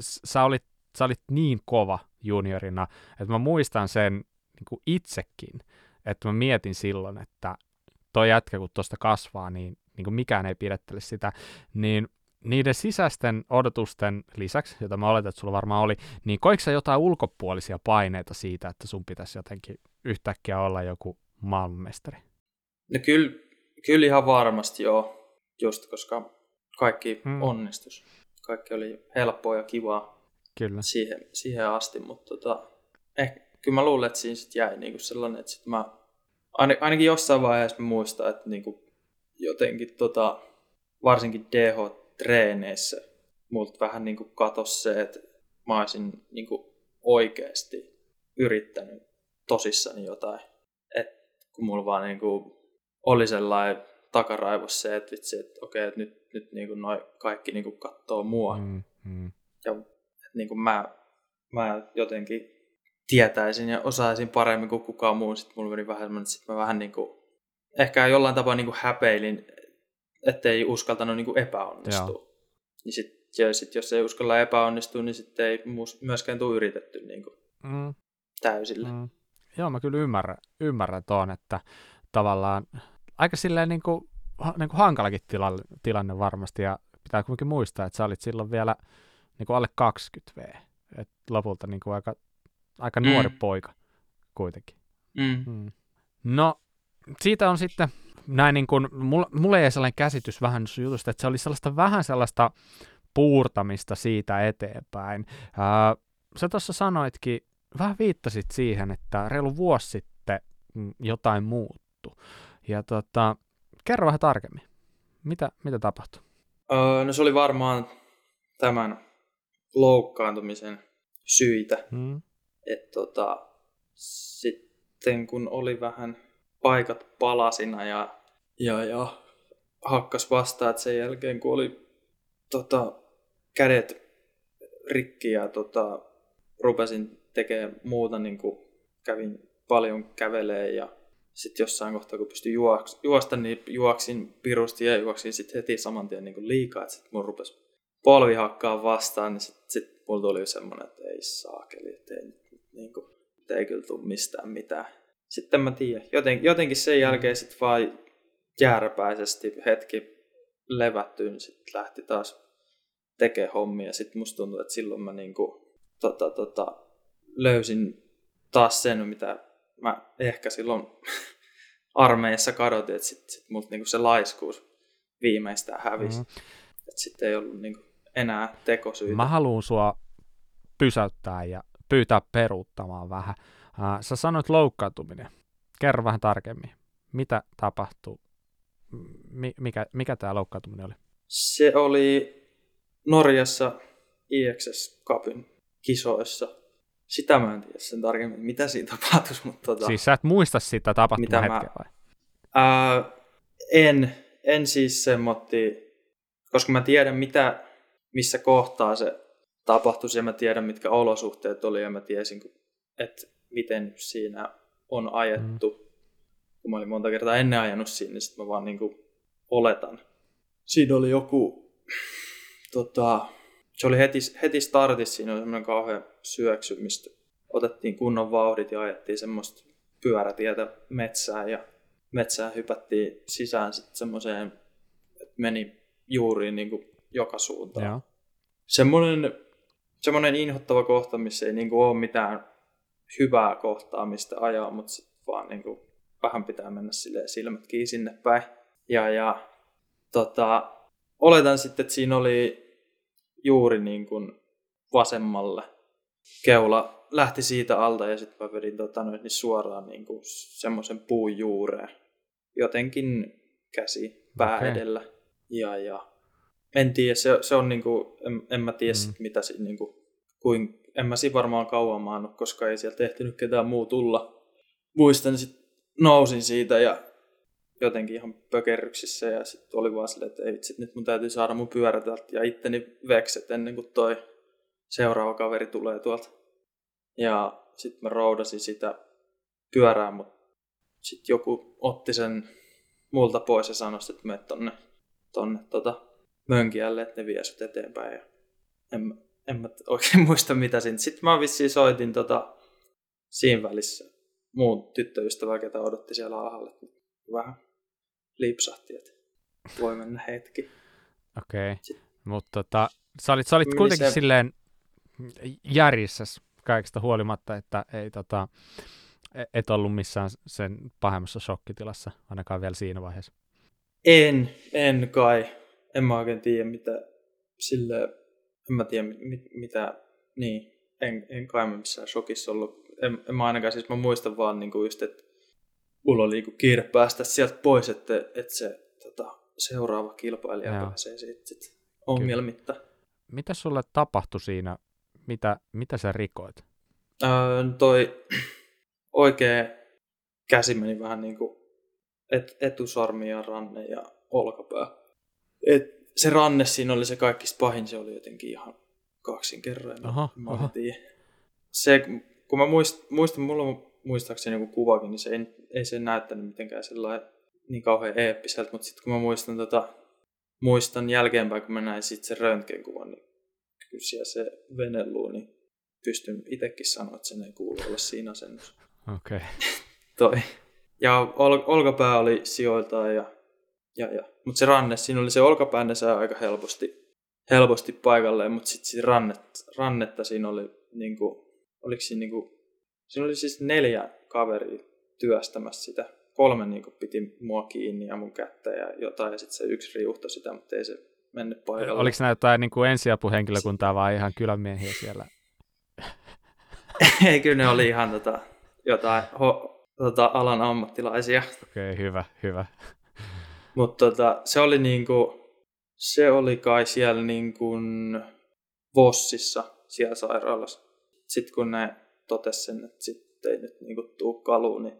[SPEAKER 1] sä olit, sä olit niin kova juniorina, että mä muistan sen niin kuin itsekin, että mä mietin silloin, että toi jätkä kun tuosta kasvaa, niin, niin kuin mikään ei pidättele sitä, niin niiden sisäisten odotusten lisäksi, jota mä oletan, että sulla varmaan oli, niin koiko jotain ulkopuolisia paineita siitä, että sun pitäisi jotenkin yhtäkkiä olla joku maailmanmestari?
[SPEAKER 2] No kyllä, kyllä ihan varmasti joo, just koska kaikki hmm. onnistus. Kaikki oli helppoa ja kivaa kyllä. Siihen, siihen asti, mutta tota, eh, kyllä mä luulen, että siinä sit jäi niinku sellainen, että sit mä ainakin jossain vaiheessa mä muistan, että niinku jotenkin tota, varsinkin DH-treeneissä multa vähän niinku katos se, että mä olisin niinku oikeasti yrittänyt tosissani jotain kun mulla vaan niin kuin oli sellainen takaraivossa se, että vitsi, että okei, että nyt, nyt niin kuin noi kaikki niin kuin katsoo mua. Mm, mm. Ja että niin kuin mä, mä jotenkin tietäisin ja osaisin paremmin kuin kukaan muu. Sitten mulla meni vähän semmoinen, että sit mä vähän niin kuin ehkä jollain tapaa niin kuin häpeilin, ettei uskaltanut niin kuin epäonnistua. Joo. Niin sit, ja sit, jos ei uskalla epäonnistua, niin sitten ei myöskään tule yritetty niin kuin mm. täysillä. Mm.
[SPEAKER 1] Joo, mä kyllä ymmärrän, ymmärrän tuon, että tavallaan aika silleen niin kuin, niin kuin hankalakin tilanne, tilanne varmasti, ja pitää kuitenkin muistaa, että sä olit silloin vielä niin kuin alle 20 V, et lopulta niin kuin aika, aika mm. nuori poika kuitenkin.
[SPEAKER 2] Mm. Mm.
[SPEAKER 1] No, siitä on sitten näin niin kuin, mulla, mulla ei sellainen käsitys vähän jutusta, että se oli sellaista vähän sellaista puurtamista siitä eteenpäin. Ää, sä tuossa sanoitkin, vähän viittasit siihen, että reilu vuosi sitten jotain muuttu. Ja tota, kerro vähän tarkemmin. Mitä, mitä tapahtui?
[SPEAKER 2] Öö, no se oli varmaan tämän loukkaantumisen syitä. Hmm. Et tota, sitten kun oli vähän paikat palasina ja, ja, ja hakkas vastaan, että sen jälkeen kun oli tota, kädet rikki ja tota, rupesin tekemään muuta, niin kuin kävin paljon kävelee ja sitten jossain kohtaa, kun pystyin juoks, juosta, niin juoksin pirusti ja juoksin sitten heti saman tien niin liikaa, että sitten mun rupesi polvi hakkaa vastaan, niin sitten sit mulla tuli semmoinen, että ei saakeli, että ei, niin kuin, ei kyllä tule mistään mitään. Sitten mä tiedän, joten, jotenkin sen jälkeen sitten vaan jääräpäisesti hetki levättyyn, niin sitten lähti taas tekemään hommia. Sitten musta tuntuu, että silloin mä niinku, tota, tota, löysin taas sen, mitä mä ehkä silloin armeijassa kadotin, että sitten sit multa niinku se laiskuus viimeistään hävisi. Mm-hmm. Että sitten ei ollut niinku enää tekosyitä.
[SPEAKER 1] Mä haluan sua pysäyttää ja pyytää peruuttamaan vähän. Uh, sä sanoit loukkaantuminen. Kerro vähän tarkemmin. Mitä tapahtuu? Mi- mikä, mikä tämä loukkaantuminen oli?
[SPEAKER 2] Se oli Norjassa IXS Cupin kisoissa. Sitä mä en tiedä sen tarkemmin, mitä siinä tapahtui. Mutta tota,
[SPEAKER 1] siis sä et muista sitä tapahtumaa hetkeä vai?
[SPEAKER 2] Ää, en, en siis semmotti, koska mä tiedän mitä, missä kohtaa se tapahtui ja mä tiedän mitkä olosuhteet oli ja mä tiesin, että miten siinä on ajettu. Mm. Kun mä olin monta kertaa ennen ajanut siinä, niin sitten mä vaan niin kuin oletan. Siinä oli joku, tota, se oli heti, heti startissa, siinä oli semmoinen kauhean syöksy, mistä otettiin kunnon vauhdit ja ajettiin semmoista pyörätietä metsään ja metsään hypättiin sisään sitten semmoiseen, että meni juuriin niin kuin joka suuntaan. Ja. Semmoinen, semmoinen inhottava kohta, missä ei niin kuin ole mitään hyvää kohtaa, mistä ajaa, mutta sitten vaan niin kuin vähän pitää mennä silmät kiinni sinne päin. Ja, ja tota, oletan sitten, että siinä oli juuri niin kuin vasemmalle keula lähti siitä alta ja sitten mä vedin tota, noin, niin suoraan niin kuin semmoisen puun juureen. Jotenkin käsi pää okay. edellä. Ja, ja en tiedä, se, se on niin kuin, en, en mä tiedä mm. sit, mitä siinä niin kuin, kuin, en mä siinä varmaan kauan maannut, koska ei sieltä ehtinyt ketään muu tulla. Muistan, sitten nousin siitä ja jotenkin ihan pökerryksissä ja sitten oli vaan silleen, että ei vitsi, nyt mun täytyy saada mun pyörä täältä ja itteni vekset ennen kuin toi seuraava kaveri tulee tuolta. Ja sitten mä roudasin sitä pyörää, mutta sitten joku otti sen multa pois ja sanoi, että mene tonne, tonne tota, mönkiälle, että ne vie sut eteenpäin. Ja en, en mä oikein muista mitä siinä. Sitten mä vissiin soitin tota, siinä välissä muun tyttöystävää, ketä odotti siellä alhaalla. Vähän lipsahti, että voi mennä hetki.
[SPEAKER 1] Okei, okay. mutta tota, sä olit, sä olit kuitenkin se... silleen järjissä kaikesta huolimatta, että ei tota, e- et ollut missään sen pahemmassa shokkitilassa, ainakaan vielä siinä vaiheessa.
[SPEAKER 2] En, en kai. En mä oikein tiedä, mitä sille, en mä tiedä, mit, mitä, niin, en, en kai mä missään shokissa ollut. En, en mä ainakaan, siis mä muistan vaan niinku just, että mulla oli niinku kiire päästä sieltä pois, että, että se tota, seuraava kilpailija Joo. pääsee sitten sit ongelmitta. Kyllä.
[SPEAKER 1] Mitä sulle tapahtui siinä? Mitä, mitä sä rikoit?
[SPEAKER 2] Öö, toi oikea käsi meni vähän niin kuin et, etusarmi ja ranne ja olkapää. Et se ranne siinä oli se kaikista pahin, se oli jotenkin ihan kaksinkerroinen. Aha, aha. Se, kun mä muist, muistan, mulla on muistaakseni joku kuvakin, niin se ei, ei se näyttänyt mitenkään sellainen niin kauhean eeppiseltä, mutta sitten kun mä muistan, tota, muistan jälkeenpäin, kun mä näin sitten sen röntgenkuvan, niin kyllä siellä se veneluu, niin pystyn itsekin sanoa, että sen ei kuulu olla siinä asennossa.
[SPEAKER 1] Okei. Okay.
[SPEAKER 2] Toi. Ja ol, olkapää oli sijoiltaan ja, ja, ja. mutta se ranne, siinä oli se olkapää, ne saa aika helposti, helposti paikalleen, mutta sitten rannet, rannetta siinä oli, niinku, oliko siinä, niinku, siinä oli siis neljä kaveria työstämässä sitä. Kolme niinku piti mua kiinni ja mun kättä ja jotain, ja sitten se yksi riuhto sitä, mutta ei se mennyt paikalle.
[SPEAKER 1] Oliko nämä jotain niin kuin ensiapuhenkilökuntaa vai ihan kylämiehiä siellä?
[SPEAKER 2] ei, kyllä ne oli ihan tota, jotain ho, tota, alan ammattilaisia.
[SPEAKER 1] Okei, okay, hyvä, hyvä.
[SPEAKER 2] Mutta tota, se oli niinku, se oli kai siellä niinku Vossissa siellä sairaalassa. Sitten kun ne totesi sen, että sitten ei nyt niinku tuu kaluun, niin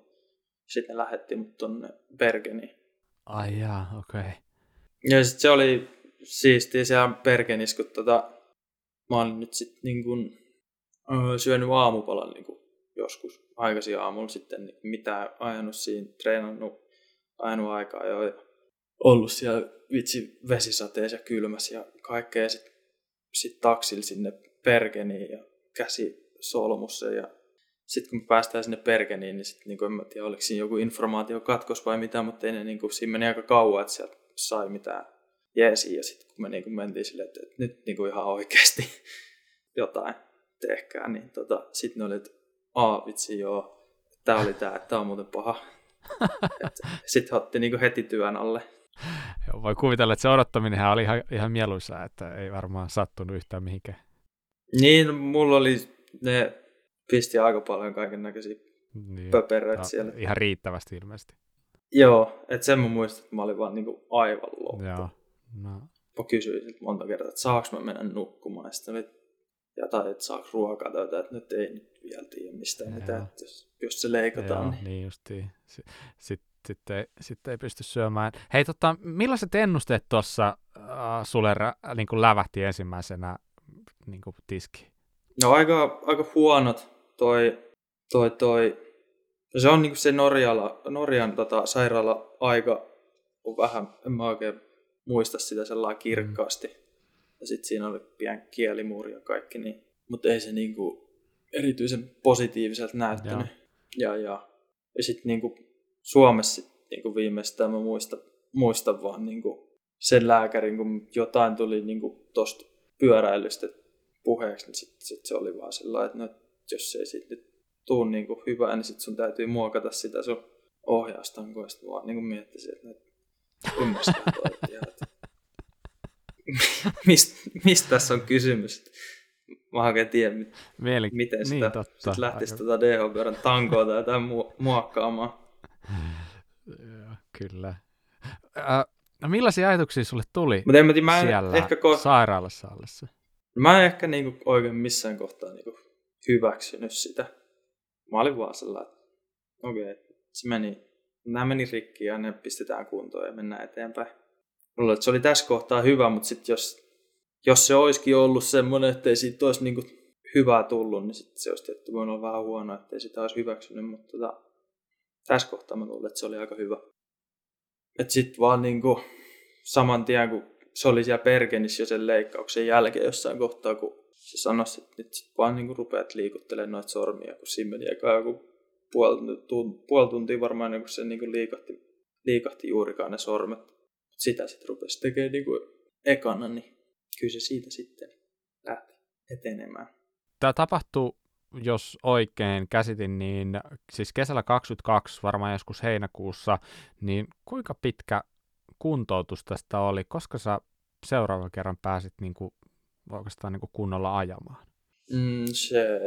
[SPEAKER 2] sitten lähetti mut tonne Bergeniin.
[SPEAKER 1] Ai jaa, okei. Okay.
[SPEAKER 2] Ja sitten se oli siistiä siellä Bergenissä, kun tota, mä olin nyt sitten niinku, syönyt aamupalan niinku joskus aikaisin aamulla sitten niin mitään ajanut siinä, treenannut ajanut aikaa jo ja ollut siellä vitsi vesisateessa ja kylmässä ja kaikkea. Sitten sit taksilla sinne Pergeniin ja käsi solmussa ja sitten kun me päästään sinne Pergeniin, niin sitten niin en mä tiedä, oliko siinä joku informaatio katkos vai mitä, mutta ei ne, niin kuin, siinä meni aika kauan, että sieltä sai mitään jeesiä. Ja sitten kun me niin kuin mentiin silleen, että, että nyt niin kuin ihan oikeasti jotain tehkää, niin tota, sitten ne oli, että aa vitsi joo, tää oli tää, tää on muuten paha. Sitten otti niinku heti työn alle.
[SPEAKER 1] Joo, voi kuvitella, että se odottaminen oli ihan, ihan mieluisaa, että ei varmaan sattunut yhtään mihinkään.
[SPEAKER 2] Niin, mulla oli, ne pisti aika paljon kaiken näköisiä niin, pöperöitä no, siellä.
[SPEAKER 1] Ihan riittävästi ilmeisesti.
[SPEAKER 2] Joo, että sen mä muistan, että mä olin vaan niinku aivan loppu.
[SPEAKER 1] Joo, no.
[SPEAKER 2] Mä kysyin monta kertaa, että saaks mä mennä nukkumaan. Ja sitten oli, jotain, että saako ruokaa tai jotain, että nyt ei nyt vielä tiedä mistään Joo. mitään, että jos, jos se leikataan.
[SPEAKER 1] Joo, niin, niin justiin. Sitten sit, sit ei, sit ei pysty syömään. Hei, tota, millaiset ennusteet tuossa äh, sulle niin kuin lävähti ensimmäisenä niin kuin tiski?
[SPEAKER 2] No aika, aika huonot toi, toi, toi. Se on niin se Norjala, Norjan tota, sairaala-aika on vähän, en mä oikein muista sitä sellainen kirkkaasti. Mm ja sitten siinä oli pieni kielimuuri ja kaikki, niin, mutta ei se niinku erityisen positiiviselta näyttänyt. Ja, ja, ja sitten niinku Suomessa sit, niinku viimeistään mä muistan, muistan vaan niinku sen lääkärin, kun jotain tuli niinku tosta pyöräilystä puheeksi, niin sitten sit se oli vaan sellainen, että no, jos ei siitä nyt tuu niinku hyvää, niin sitten sun täytyy muokata sitä sun ohjaustankoa. Sitten vaan niinku miettisin, että ymmärstää toi, että mistä mist tässä on kysymys? Mä oikein tiedä, Mieli... miten niin, sitä niin, sit lähtisi Aika... tuota DH-pyörän tankoa tai jotain mu- muokkaamaan.
[SPEAKER 1] Kyllä. Äh, no millaisia ajatuksia sulle tuli
[SPEAKER 2] Mutta en mä, tiedä, mä en
[SPEAKER 1] siellä
[SPEAKER 2] ehkä
[SPEAKER 1] ko- sairaalassa ollessa?
[SPEAKER 2] Mä en ehkä niinku oikein missään kohtaa niinku hyväksynyt sitä. Mä olin vaan sellainen, että okei, okay, se meni, nämä meni rikki ja ne pistetään kuntoon ja mennään eteenpäin luulen, että se oli tässä kohtaa hyvä, mutta sitten jos, jos se olisikin ollut semmoinen, että ei siitä olisi niin hyvää tullut, niin sitten se olisi tietty voinut olla vähän huono, että ei sitä olisi hyväksynyt, mutta tota, tässä kohtaa mä luulen, että se oli aika hyvä. Että sitten vaan niin kuin, saman tien, kun se oli siellä Perkenissä jo sen leikkauksen jälkeen jossain kohtaa, kun se sanoi, että nyt sit vaan niin rupeat liikuttelemaan noita sormia, kun siinä meni eka joku puoli, puoli tuntia varmaan, niin kun se niin kuin liikahti, liikahti juurikaan ne sormet sitä sitten rupesi tekemään niin kuin ekana, niin kyllä se siitä sitten lähti etenemään.
[SPEAKER 1] Tämä tapahtui, jos oikein käsitin, niin siis kesällä 22, varmaan joskus heinäkuussa, niin kuinka pitkä kuntoutus tästä oli? Koska sä seuraavan kerran pääsit niin kuin, oikeastaan niin kuin kunnolla ajamaan?
[SPEAKER 2] Mm, se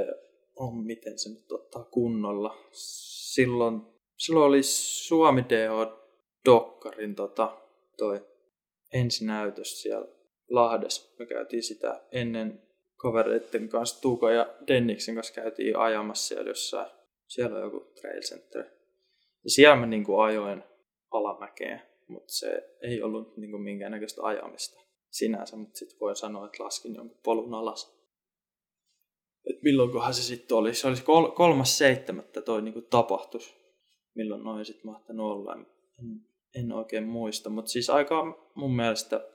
[SPEAKER 2] on, miten se nyt ottaa kunnolla. Silloin, silloin oli Suomi DH Dokkarin tota, toi ensinäytös siellä Lahdessa. Me käytiin sitä ennen kavereiden kanssa, Tuuka ja Denniksen kanssa käytiin ajamassa siellä jossain. Siellä on joku trail center. Ja siellä mä niin kuin ajoin alamäkeen, mutta se ei ollut niin kuin minkäännäköistä ajamista sinänsä, mutta sitten voin sanoa, että laskin jonkun polun alas. Et milloinkohan se sitten oli? Se olisi kol- kolmas seitsemättä toi niin tapahtus. Milloin noin sitten mahtanut olla. En en oikein muista, mutta siis aika mun mielestä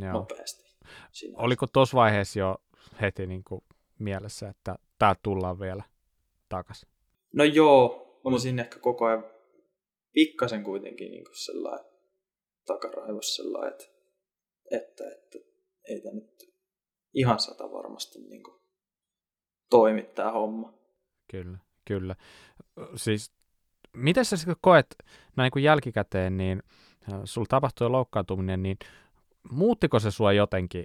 [SPEAKER 1] Joo.
[SPEAKER 2] nopeasti. Siinä
[SPEAKER 1] Oliko tuossa vaiheessa jo heti niin kuin mielessä, että tää tullaan vielä takaisin?
[SPEAKER 2] No joo, oli siinä ehkä koko ajan pikkasen kuitenkin niin kuin sellainen takaraivossa sellainen, että, että, että ei tämä nyt ihan sata varmasti niin kuin toimi tämä homma.
[SPEAKER 1] Kyllä, kyllä. Siis, miten sä sitten koet näin kuin jälkikäteen, niin äh, sulla tapahtui loukkaantuminen, niin muuttiko se sua jotenkin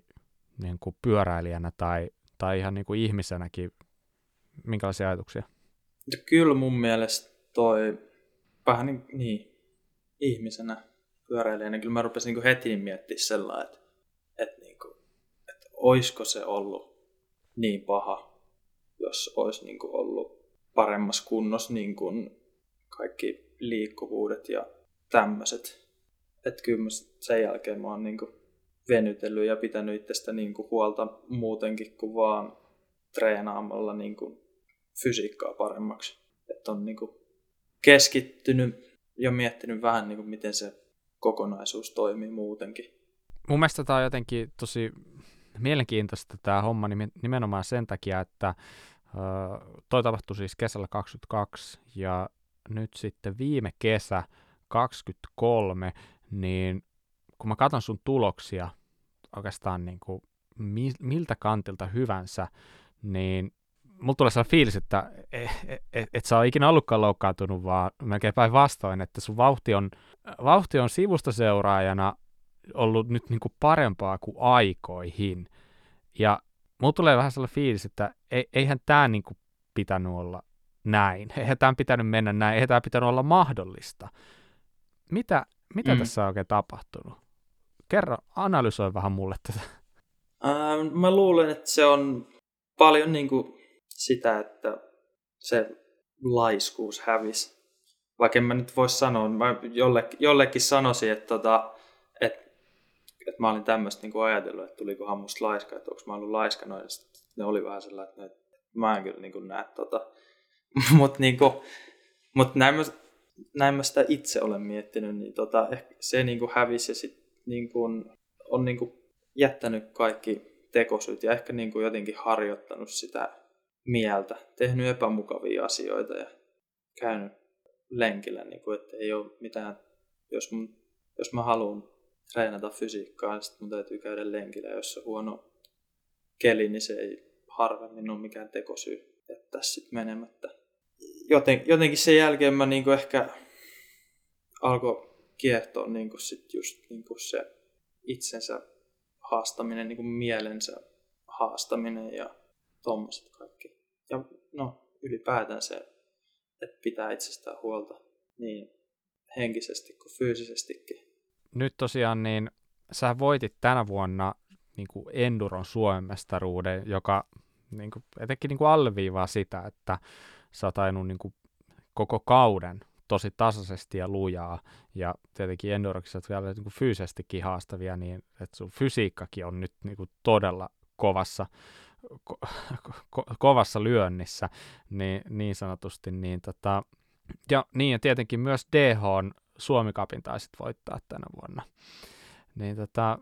[SPEAKER 1] niin kuin pyöräilijänä tai, tai ihan niin kuin ihmisenäkin? Minkälaisia ajatuksia?
[SPEAKER 2] Ja kyllä mun mielestä toi vähän niin, niin ihmisenä pyöräilijänä, kyllä mä rupesin niin heti miettimään sellainen, että, että, niin kuin, että oisko se ollut niin paha, jos olisi niin kuin ollut paremmassa kunnossa niin kuin kaikki liikkuvuudet ja tämmöiset. Että kyllä sen jälkeen mä oon niin kuin venytellyt ja pitänyt itsestä niin kuin huolta muutenkin kuin vaan treenaamalla niin kuin fysiikkaa paremmaksi. Että on niin kuin keskittynyt ja miettinyt vähän, niin kuin miten se kokonaisuus toimii muutenkin.
[SPEAKER 1] Mun mielestä tämä on jotenkin tosi mielenkiintoista tämä homma nimenomaan sen takia, että toi tapahtui siis kesällä 22 ja nyt sitten viime kesä 23, niin kun mä katson sun tuloksia oikeastaan niin kuin miltä kantilta hyvänsä, niin mulla tulee sellainen fiilis, että et, et, et, et sä ole ikinä ollutkaan loukkaantunut, vaan melkein päinvastoin, että sun vauhti on, vauhti on sivusta seuraajana ollut nyt niin kuin parempaa kuin aikoihin. Ja mulla tulee vähän sellainen fiilis, että eihän tämä niin kuin pitänyt olla näin. Eihän tämä pitänyt mennä näin. Eihän tämä pitänyt olla mahdollista. Mitä, mitä mm. tässä on oikein tapahtunut? Kerro, analysoi vähän mulle tätä.
[SPEAKER 2] Äh, mä luulen, että se on paljon niin kuin sitä, että se laiskuus hävisi. Vaikka en mä nyt voi sanoa, mä jollekin, jollekin sanoisin, että, tota, että, että mä olin tämmöistä niin ajatellut, että tulikohan musta laiska, että onko mä ollut laiska noin. Ne oli vähän sellainen, että mä en kyllä niin näe tota. Mutta niin mut näin, näin mä sitä itse olen miettinyt, niin tota, ehkä se niin kuin hävisi ja sit niin kuin, on niin kuin jättänyt kaikki tekosyyt ja ehkä niin kuin jotenkin harjoittanut sitä mieltä, tehnyt epämukavia asioita ja käynyt lenkillä, niin kuin, että ei ole mitään, jos, mun, jos mä haluan treenata fysiikkaa, niin sitten mun täytyy käydä lenkillä, jos on huono keli, niin se ei harvemmin ole mikään tekosyy jättää sitten menemättä. Joten, jotenkin sen jälkeen mä niin ehkä alkoi kiehtoa niin sit just niin se itsensä haastaminen, niin mielensä haastaminen ja tuommoiset kaikki. Ja no, ylipäätään se, että pitää itsestään huolta niin henkisesti kuin fyysisestikin.
[SPEAKER 1] Nyt tosiaan niin sä voitit tänä vuonna niin kuin Enduron Suomen mestaruuden, joka niin kuin, etenkin niin kuin alleviivaa sitä, että sä oot ajanut niin kuin koko kauden tosi tasaisesti ja lujaa, ja tietenkin Endurokset vielä niin kuin fyysisestikin haastavia, niin että sun fysiikkakin on nyt niin kuin todella kovassa ko- ko- kovassa lyönnissä, niin, niin sanotusti. Niin tota, ja niin, ja tietenkin myös DH on Suomi Cupin taisit voittaa tänä vuonna. Niin tota,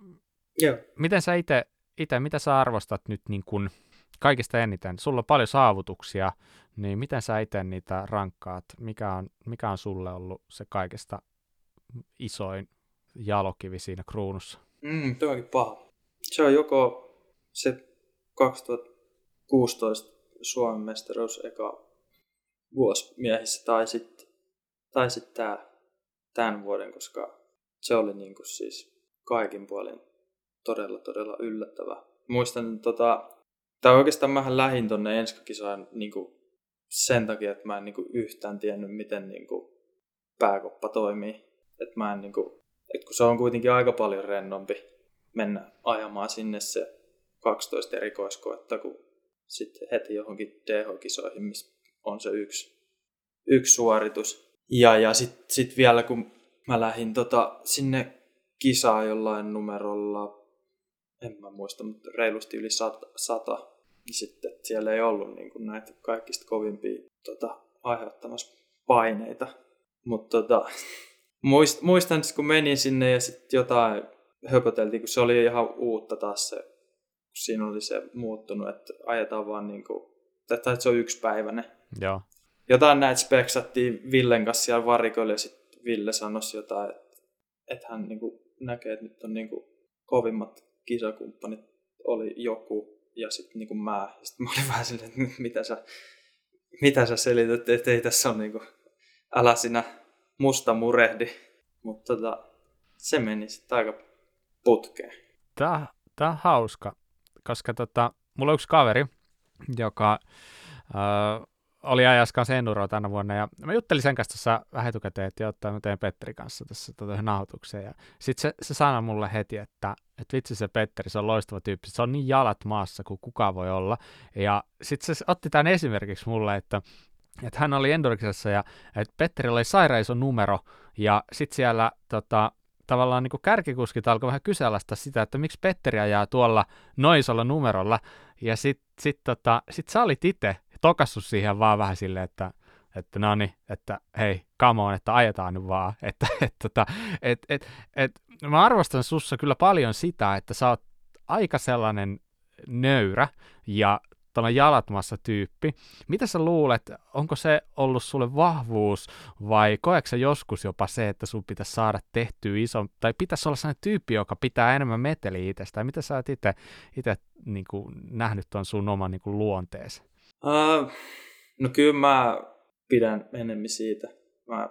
[SPEAKER 2] Joo.
[SPEAKER 1] miten sä itse, ite, mitä sä arvostat nyt niin kun kaikista eniten? Sulla on paljon saavutuksia, niin miten sä itse niitä rankkaat? Mikä on, mikä on sulle ollut se kaikista isoin jalokivi siinä kruunussa?
[SPEAKER 2] Mm, tuo onkin paha. Se on joko se 2016 Suomen mestaruus eka vuosi miehissä tai sitten tai sit tää, tämän vuoden, koska se oli niinku siis kaikin puolin todella todella yllättävä. Muistan tota, tai oikeastaan mähän lähin tonne enskakisaan niinku sen takia, että mä en niinku yhtään tiennyt, miten niinku pääkoppa toimii. Että mä en niinku, et kun se on kuitenkin aika paljon rennompi mennä ajamaan sinne se 12 erikoiskoetta, kun sitten heti johonkin DH-kisoihin, missä on se yksi, yksi suoritus. Ja, ja sitten sit vielä kun mä lähdin tota, sinne kisaan jollain numerolla, en mä muista, mutta reilusti yli sata, sata niin sitten siellä ei ollut niin kuin näitä kaikista kovimpia tota, aiheuttamassa paineita. Mutta tota, Muist, muistan, kun menin sinne ja sitten jotain höpöteltiin, kun se oli ihan uutta taas se, siinä oli se muuttunut, että ajetaan vaan niin kuin, tai että se on yksipäiväinen.
[SPEAKER 1] Joo.
[SPEAKER 2] Jotain näitä speksattiin Villen kanssa siellä varikoilla ja sitten Ville sanoi jotain, että, että hän niin kuin näkee, että nyt on niin kuin kovimmat kisakumppanit oli joku ja sitten niin kuin mä. Sitten mä olin vähän silleen, että mitä sä, mitä sä selität, että ei tässä ole niin kuin, älä sinä musta murehdi. Mutta tota, se meni sitten aika putkeen.
[SPEAKER 1] Tää, tää on hauska, koska tota, mulla on yksi kaveri, joka äh, oli ajas kanssa Enduroa tänä vuonna, ja mä juttelin sen kanssa tuossa vähän etukäteen, että ottaa mä teen Petteri kanssa tässä tota, nauhoitukseen, ja sitten se, se sanoi mulle heti, että, että vitsi se Petteri, se on loistava tyyppi, se on niin jalat maassa kuin kuka voi olla, ja sitten se otti tämän esimerkiksi mulle, että että hän oli Endoriksessa ja että Petterillä oli sairaan numero ja sitten siellä tota, tavallaan niin kärkikuskit alkoi vähän kyseenalaistaa sitä, että miksi Petteri ajaa tuolla noisolla numerolla ja sitten sit, tota, sit sä olit itse tokassut siihen vaan vähän silleen, että että no niin, että hei, come on, että ajetaan nyt vaan. Että, et, tota, et, et, et, mä arvostan sussa kyllä paljon sitä, että sä oot aika sellainen nöyrä ja tällainen jalatmassa tyyppi. Mitä sä luulet, onko se ollut sulle vahvuus vai koetko joskus jopa se, että sun pitäisi saada tehtyä iso, tai pitäisi olla sellainen tyyppi, joka pitää enemmän meteliä itsestään? Mitä sä oot itse niin nähnyt tuon sun oman niin luonteesi?
[SPEAKER 2] Uh, no kyllä mä pidän enemmän siitä. Mä,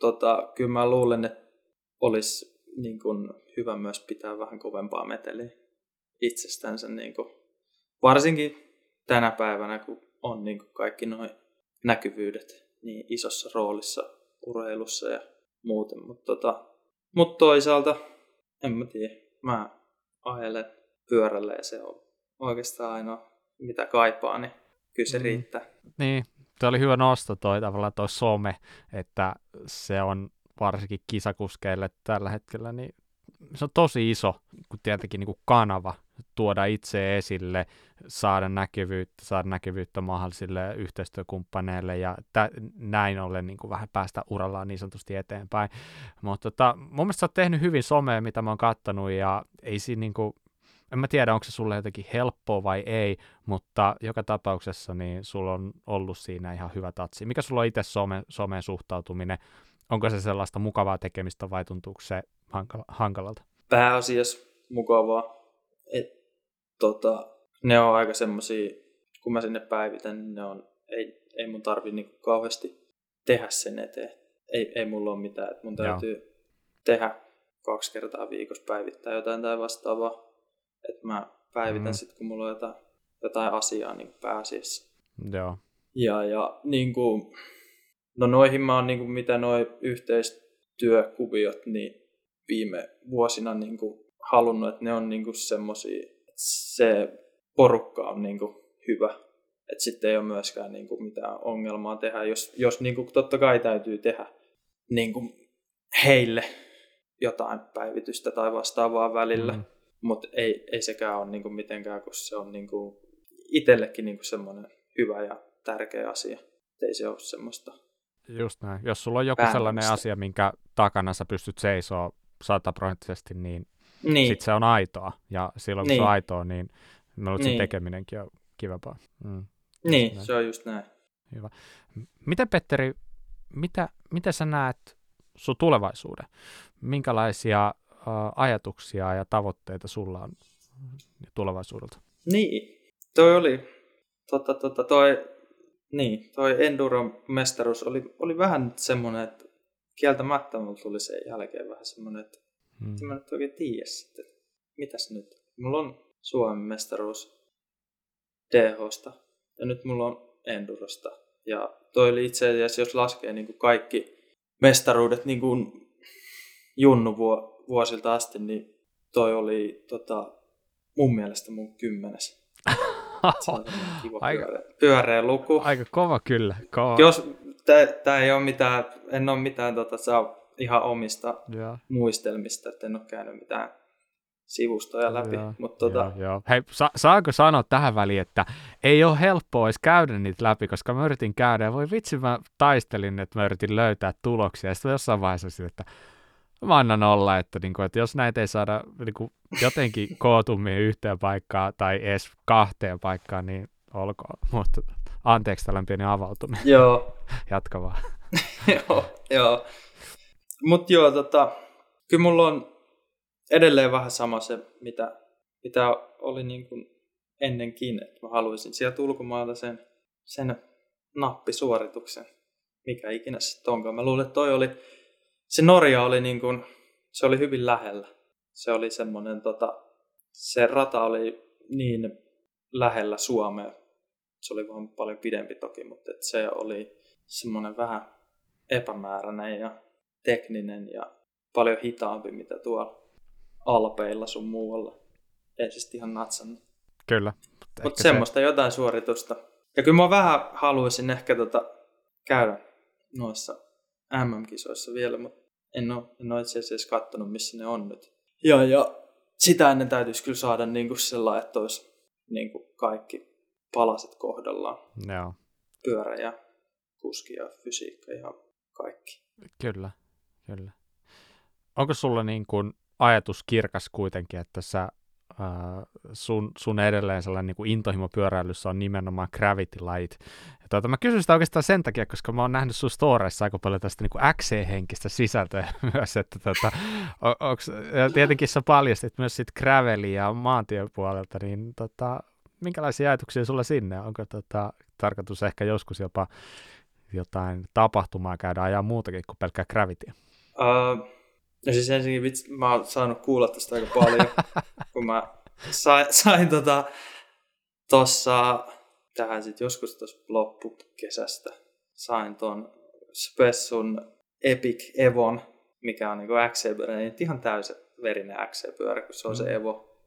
[SPEAKER 2] tota, kyllä mä luulen, että olisi niin kuin, hyvä myös pitää vähän kovempaa meteliä itsestänsä. Niin kuin, varsinkin tänä päivänä, kun on niin kuin kaikki nuo näkyvyydet niin isossa roolissa urheilussa ja muuten. Mutta tota, mut toisaalta, en mä tiedä, mä ajelen pyörällä ja se on oikeastaan ainoa, mitä kaipaa, niin kyllä se mm. riittää.
[SPEAKER 1] Niin, Tuo oli hyvä nosto toi tavallaan toi some, että se on varsinkin kisakuskeille tällä hetkellä, niin se on tosi iso, kun tietenkin niin kuin kanava tuoda itse esille, saada näkyvyyttä, saada näkyvyyttä mahdollisille yhteistyökumppaneille ja tä, näin ollen niin kuin vähän päästä urallaan niin sanotusti eteenpäin. Mutta tota, mun mielestä sä oot tehnyt hyvin somea, mitä mä oon kattanut ja ei siinä niin kuin, en mä tiedä, onko se sulle jotenkin helppoa vai ei, mutta joka tapauksessa niin sulla on ollut siinä ihan hyvä tatsi. Mikä sulla on itse some, someen suhtautuminen? Onko se sellaista mukavaa tekemistä vai tuntuuko se hankala, hankalalta?
[SPEAKER 2] Pääasiassa mukavaa. Et, tota, ne on aika semmosia, kun mä sinne päivitän, niin ne on, ei, ei mun tarvi niinku kauheasti tehdä sen eteen. Ei, ei mulla ole mitään, että mun täytyy Joo. tehdä kaksi kertaa viikossa päivittää jotain tai vastaavaa. Että mä päivitän mm. sitten, kun mulla on jotain, jotain asiaa niin pääasiassa.
[SPEAKER 1] Joo.
[SPEAKER 2] Ja, ja niin kuin, no noihin mä oon, niin kuin, mitä noi yhteistyökuviot, niin viime vuosina niin kuin, halunnut, että ne on niin kuin semmosia, että se porukka on niin kuin, hyvä. Että sitten ei ole myöskään niin kuin, mitään ongelmaa tehdä, jos, jos niin kuin, totta kai täytyy tehdä niin kuin, heille jotain päivitystä tai vastaavaa välillä. Mm. Mutta ei, ei sekään ole niinku mitenkään, kun se on niinku itsellekin niinku semmoinen hyvä ja tärkeä asia. Et ei se ole semmoista
[SPEAKER 1] Just näin. Jos sulla on joku päämistä. sellainen asia, minkä takana sä pystyt seisoo sataprosenttisesti, niin, niin. sitten se on aitoa. Ja silloin kun niin. se on aitoa, niin mä niin. tekeminenkin on kivempaa.
[SPEAKER 2] Mm. Niin, näin. se on just näin.
[SPEAKER 1] Hyvä. Miten Petteri, mitä, mitä sä näet sun tulevaisuuden? Minkälaisia ajatuksia ja tavoitteita sulla on tulevaisuudelta?
[SPEAKER 2] Niin, toi oli, tota, tota, toi, niin, toi Enduro-mestaruus oli, oli vähän semmoinen, että kieltämättä mulla tuli sen jälkeen vähän semmoinen, että hmm. mä nyt oikein tiedä sitten, mitäs nyt. Mulla on Suomen mestaruus DHsta ja nyt mulla on Endurosta. Ja toi oli itse asiassa, jos laskee niin kuin kaikki mestaruudet niin kuin junnu vuosilta asti, niin toi oli tota, mun mielestä mun kymmenes. kiva aika, pyöreä, pyöreä luku.
[SPEAKER 1] Aika kova kyllä. Kova.
[SPEAKER 2] Jos tämä ei ole mitään, en ole mitään tota, saa ihan omista ja. muistelmista, että en ole käynyt mitään sivustoja läpi.
[SPEAKER 1] Joo,
[SPEAKER 2] Mutta tota,
[SPEAKER 1] joo, joo. Hei, sa- saanko sanoa tähän väliin, että ei ole helppoa edes käydä niitä läpi, koska mä yritin käydä ja voi vitsi mä taistelin, että mä yritin löytää tuloksia ja sitten jossain vaiheessa sitten, että mä annan olla, että, niin kuin, että jos näitä ei saada niin kuin, jotenkin kootummin yhteen paikkaan tai edes kahteen paikkaan, niin olkoon. Mutta anteeksi tällainen pieni avautuminen.
[SPEAKER 2] joo,
[SPEAKER 1] Jatka vaan.
[SPEAKER 2] joo, joo. Mutta joo, tota, kyllä mulla on edelleen vähän sama se, mitä, mitä oli niin kuin ennenkin, että mä haluaisin sieltä ulkomailta sen, sen nappisuorituksen, mikä ikinä sitten onkaan. Mä luulen, että toi oli, se Norja oli niin kuin, se oli hyvin lähellä. Se oli semmoinen, tota, se rata oli niin lähellä Suomea. Se oli vaan paljon pidempi toki, mutta et se oli semmoinen vähän epämääräinen ja tekninen ja paljon hitaampi, mitä tuolla alpeilla sun muualla. Ei siis ihan natsannut.
[SPEAKER 1] Kyllä.
[SPEAKER 2] Mutta semmoista se... jotain suoritusta. Ja kyllä mä vähän haluaisin ehkä tota käydä noissa MM-kisoissa vielä, mutta en ole, en ole itse asiassa katsonut, missä ne on nyt. Ja, ja sitä ennen täytyisi kyllä saada niin kuin sellainen, että olisi niin kuin kaikki palaset kohdallaan.
[SPEAKER 1] Joo.
[SPEAKER 2] Pyörä ja kuski ja fysiikka ja kaikki.
[SPEAKER 1] Kyllä, kyllä. Onko sulla niin kuin ajatus kirkas kuitenkin, että sä, ää, sun, sun edelleen sellainen niin kuin intohimo pyöräilyssä on nimenomaan Gravity Light. Ja tuota, mä kysyn sitä oikeastaan sen takia, koska mä oon nähnyt sun storeissa aika paljon tästä niin XC-henkistä sisältöä myös, että tota, on, onks, ja tietenkin sä paljastit myös sit Gravelia ja maantiepuolelta, niin tota, minkälaisia ajatuksia sulla sinne? Onko tota, tarkoitus ehkä joskus jopa jotain tapahtumaa käydä ajaa muutakin kuin pelkkää Gravity?
[SPEAKER 2] Uh, no siis ensinnäkin vitsi, mä oon saanut kuulla tästä aika paljon, kun mä sain, sain tota, tossa, tähän sitten joskus tuossa loppukesästä, sain ton Spessun Epic Evon, mikä on niinku XC-pyörä, niin ihan täysin verinen XC-pyörä, kun se on mm. se Evo.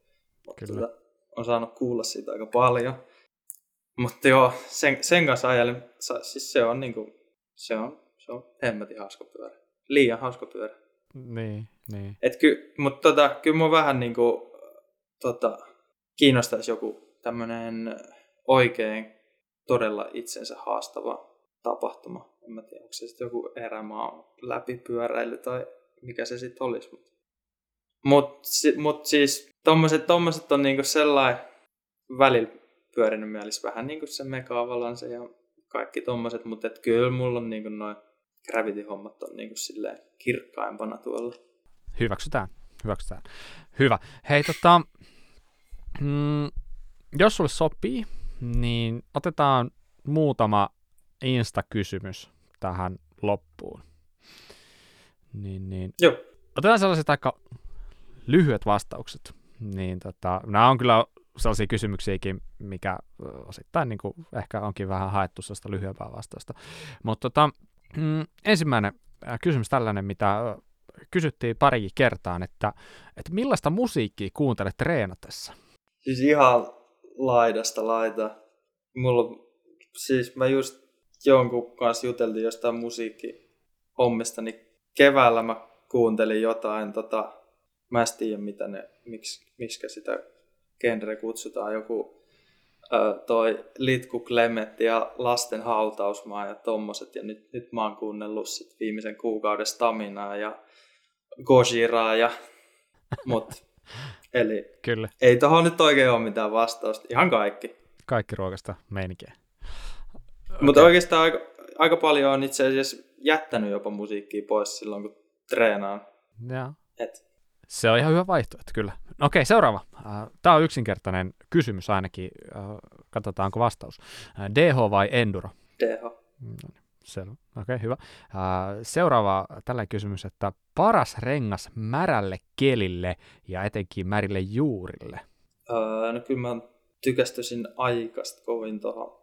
[SPEAKER 2] Mutta tota, on saanut kuulla siitä aika paljon. Mutta joo, sen, sen kanssa ajelin, siis se on niinku, se on, se on hemmetin hauska pyörä. Liian hauska pyörä.
[SPEAKER 1] Niin, niin.
[SPEAKER 2] Et ky, mutta tota, kyllä mun vähän niinku, tota, kiinnostaisi joku tämmöinen oikein todella itsensä haastava tapahtuma. En mä tiedä, onko se sitten joku erämaa läpipyöräily tai mikä se sitten olisi. Mutta mut, mut siis tommoset, tommoset on niinku sellainen välillä pyörinyt mielessä vähän niin kuin se Mega Avalanche ja kaikki tommoset, mutta kyllä mulla on niin kuin noin Gravity-hommat on niin kuin silleen kirkkaimpana tuolla.
[SPEAKER 1] Hyväksytään, hyväksytään. Hyvä. Hei tota, mm, jos sulle sopii, niin otetaan muutama Insta-kysymys tähän loppuun. Niin, niin.
[SPEAKER 2] Joo.
[SPEAKER 1] Otetaan sellaiset aika lyhyet vastaukset. Niin tota, nämä on kyllä sellaisia kysymyksiäkin, mikä osittain niin kuin ehkä onkin vähän haettu sellaista lyhyempää vastausta. Mutta tota, mm, ensimmäinen kysymys tällainen, mitä kysyttiin parikin kertaan, että, että millaista musiikkia kuuntelet treenatessa?
[SPEAKER 2] Siis ihan laidasta laita. Mulla, siis mä just jonkun kanssa juteltiin jostain musiikkihommista, niin keväällä mä kuuntelin jotain, tota, mä en tiedä mitä ne, miksi, miksi sitä genre kutsutaan joku toi Litku Clemetti ja lasten hautausmaa ja tommoset. Ja nyt, nyt mä oon kuunnellut sit viimeisen kuukauden Staminaa ja Gojiraa ja mut. Eli
[SPEAKER 1] Kyllä.
[SPEAKER 2] ei tohon nyt oikein ole mitään vastausta. Ihan kaikki.
[SPEAKER 1] Kaikki ruokasta meininkiä.
[SPEAKER 2] Okay. Mutta oikeastaan aika, aika paljon on itse asiassa jättänyt jopa musiikkia pois silloin, kun treenaan.
[SPEAKER 1] Joo. Et. Se on ihan hyvä vaihtoehto, kyllä. Okei, seuraava. Tämä on yksinkertainen kysymys ainakin. Katsotaanko vastaus. DH vai Enduro?
[SPEAKER 2] DH.
[SPEAKER 1] No niin, selvä. Okei, hyvä. Seuraava tällainen kysymys, että paras rengas märälle kelille ja etenkin märille juurille?
[SPEAKER 2] Öö, no kyllä mä tykästyisin aikasta kovin tuohon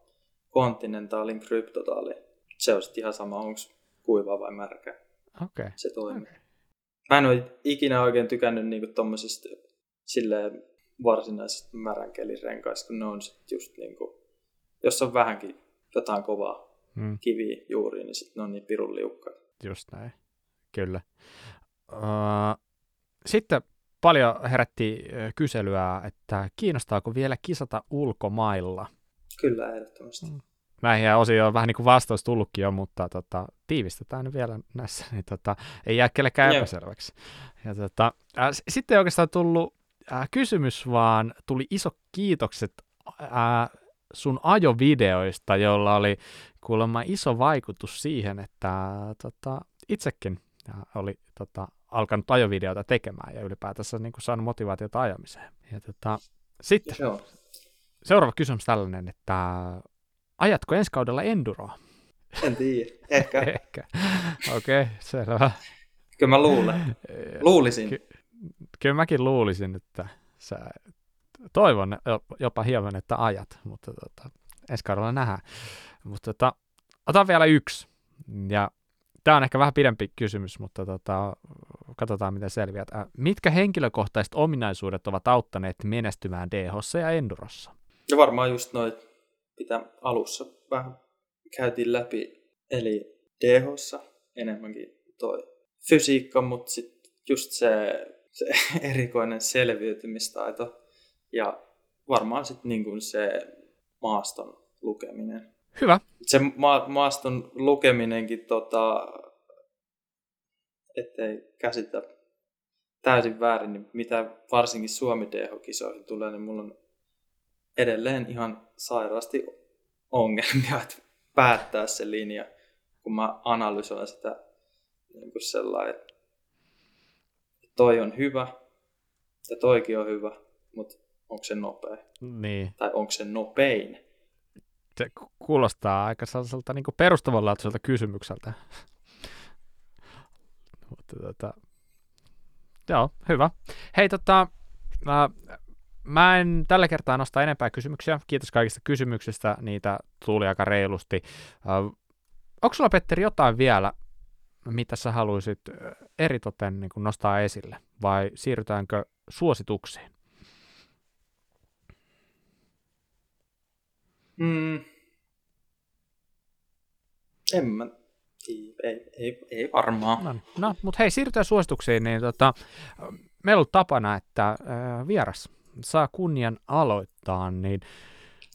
[SPEAKER 2] kontinentaalin kryptotaaliin. Se on sitten ihan sama, onko kuiva vai märkä.
[SPEAKER 1] Okei. Okay.
[SPEAKER 2] Se toimii. Okay. Mä en ole ikinä oikein tykännyt niinku tommosista silleen varsinaisesti märän renkaista, kun ne on sit just niinku, jos on vähänkin jotain kovaa hmm. kiviä juuri, niin sitten ne on niin pirun liukkaat.
[SPEAKER 1] Just näin, kyllä. Uh, sitten paljon herätti kyselyä, että kiinnostaako vielä kisata ulkomailla?
[SPEAKER 2] Kyllä, ehdottomasti. Mm.
[SPEAKER 1] Näihin osioon on vähän niin kuin vastaus tullutkin jo, mutta tota, tiivistetään vielä näissä, niin tota, ei jää kellekään epäselväksi. Ja tota, äh, sitten ei oikeastaan tullut äh, kysymys, vaan tuli iso kiitokset äh, sun ajovideoista, jolla oli kuulemma iso vaikutus siihen, että tota, itsekin oli tota, alkanut ajovideota tekemään ja ylipäätänsä niin kuin saanut motivaatiota ajamiseen. Ja tota, sitten Joo. seuraava kysymys tällainen, että ajatko ensi kaudella Enduroa?
[SPEAKER 2] En tiedä, ehkä.
[SPEAKER 1] ehkä. Okei, okay, selvä.
[SPEAKER 2] Kyllä mä luulen. Luulisin. Ky-
[SPEAKER 1] kyllä mäkin luulisin, että sä toivon jopa hieman, että ajat, mutta tota, ensi kaudella nähdään. Mutta tota, otan vielä yksi. Ja tämä on ehkä vähän pidempi kysymys, mutta tota, katsotaan miten selviät. Mitkä henkilökohtaiset ominaisuudet ovat auttaneet menestymään DH ja Endurossa?
[SPEAKER 2] No varmaan just noin, mitä alussa vähän käytiin läpi, eli dh enemmänkin toi fysiikka, mutta sitten just se, se erikoinen selviytymistaito ja varmaan sitten niin se maaston lukeminen.
[SPEAKER 1] Hyvä.
[SPEAKER 2] Se ma- maaston lukeminenkin, tota, ettei käsitä täysin väärin, niin mitä varsinkin Suomi DH-kisoihin tulee, niin mulla on edelleen ihan sairaasti ongelmia, että päättää se linja, kun mä analysoin sitä niin kuin sellainen, että toi on hyvä ja toikin on hyvä, mutta onko se nopea?
[SPEAKER 1] Niin.
[SPEAKER 2] Tai onko se nopein?
[SPEAKER 1] Se kuulostaa aika sellaiselta niin perustavanlaatuiselta kysymykseltä. Mutta tota, joo, hyvä. Hei, tota, mä, mä en tällä kertaa nosta enempää kysymyksiä. Kiitos kaikista kysymyksistä, niitä tuli aika reilusti. Uh, onko sulla, Petteri, jotain vielä, mitä sä haluaisit eritoten niin nostaa esille, vai siirrytäänkö suosituksiin?
[SPEAKER 2] Mm. En mä ei, ei, ei, ei varmaan.
[SPEAKER 1] No, no mutta hei, siirrytään suosituksiin. Niin tota, meillä on tapana, että äh, vieras saa kunnian aloittaa, niin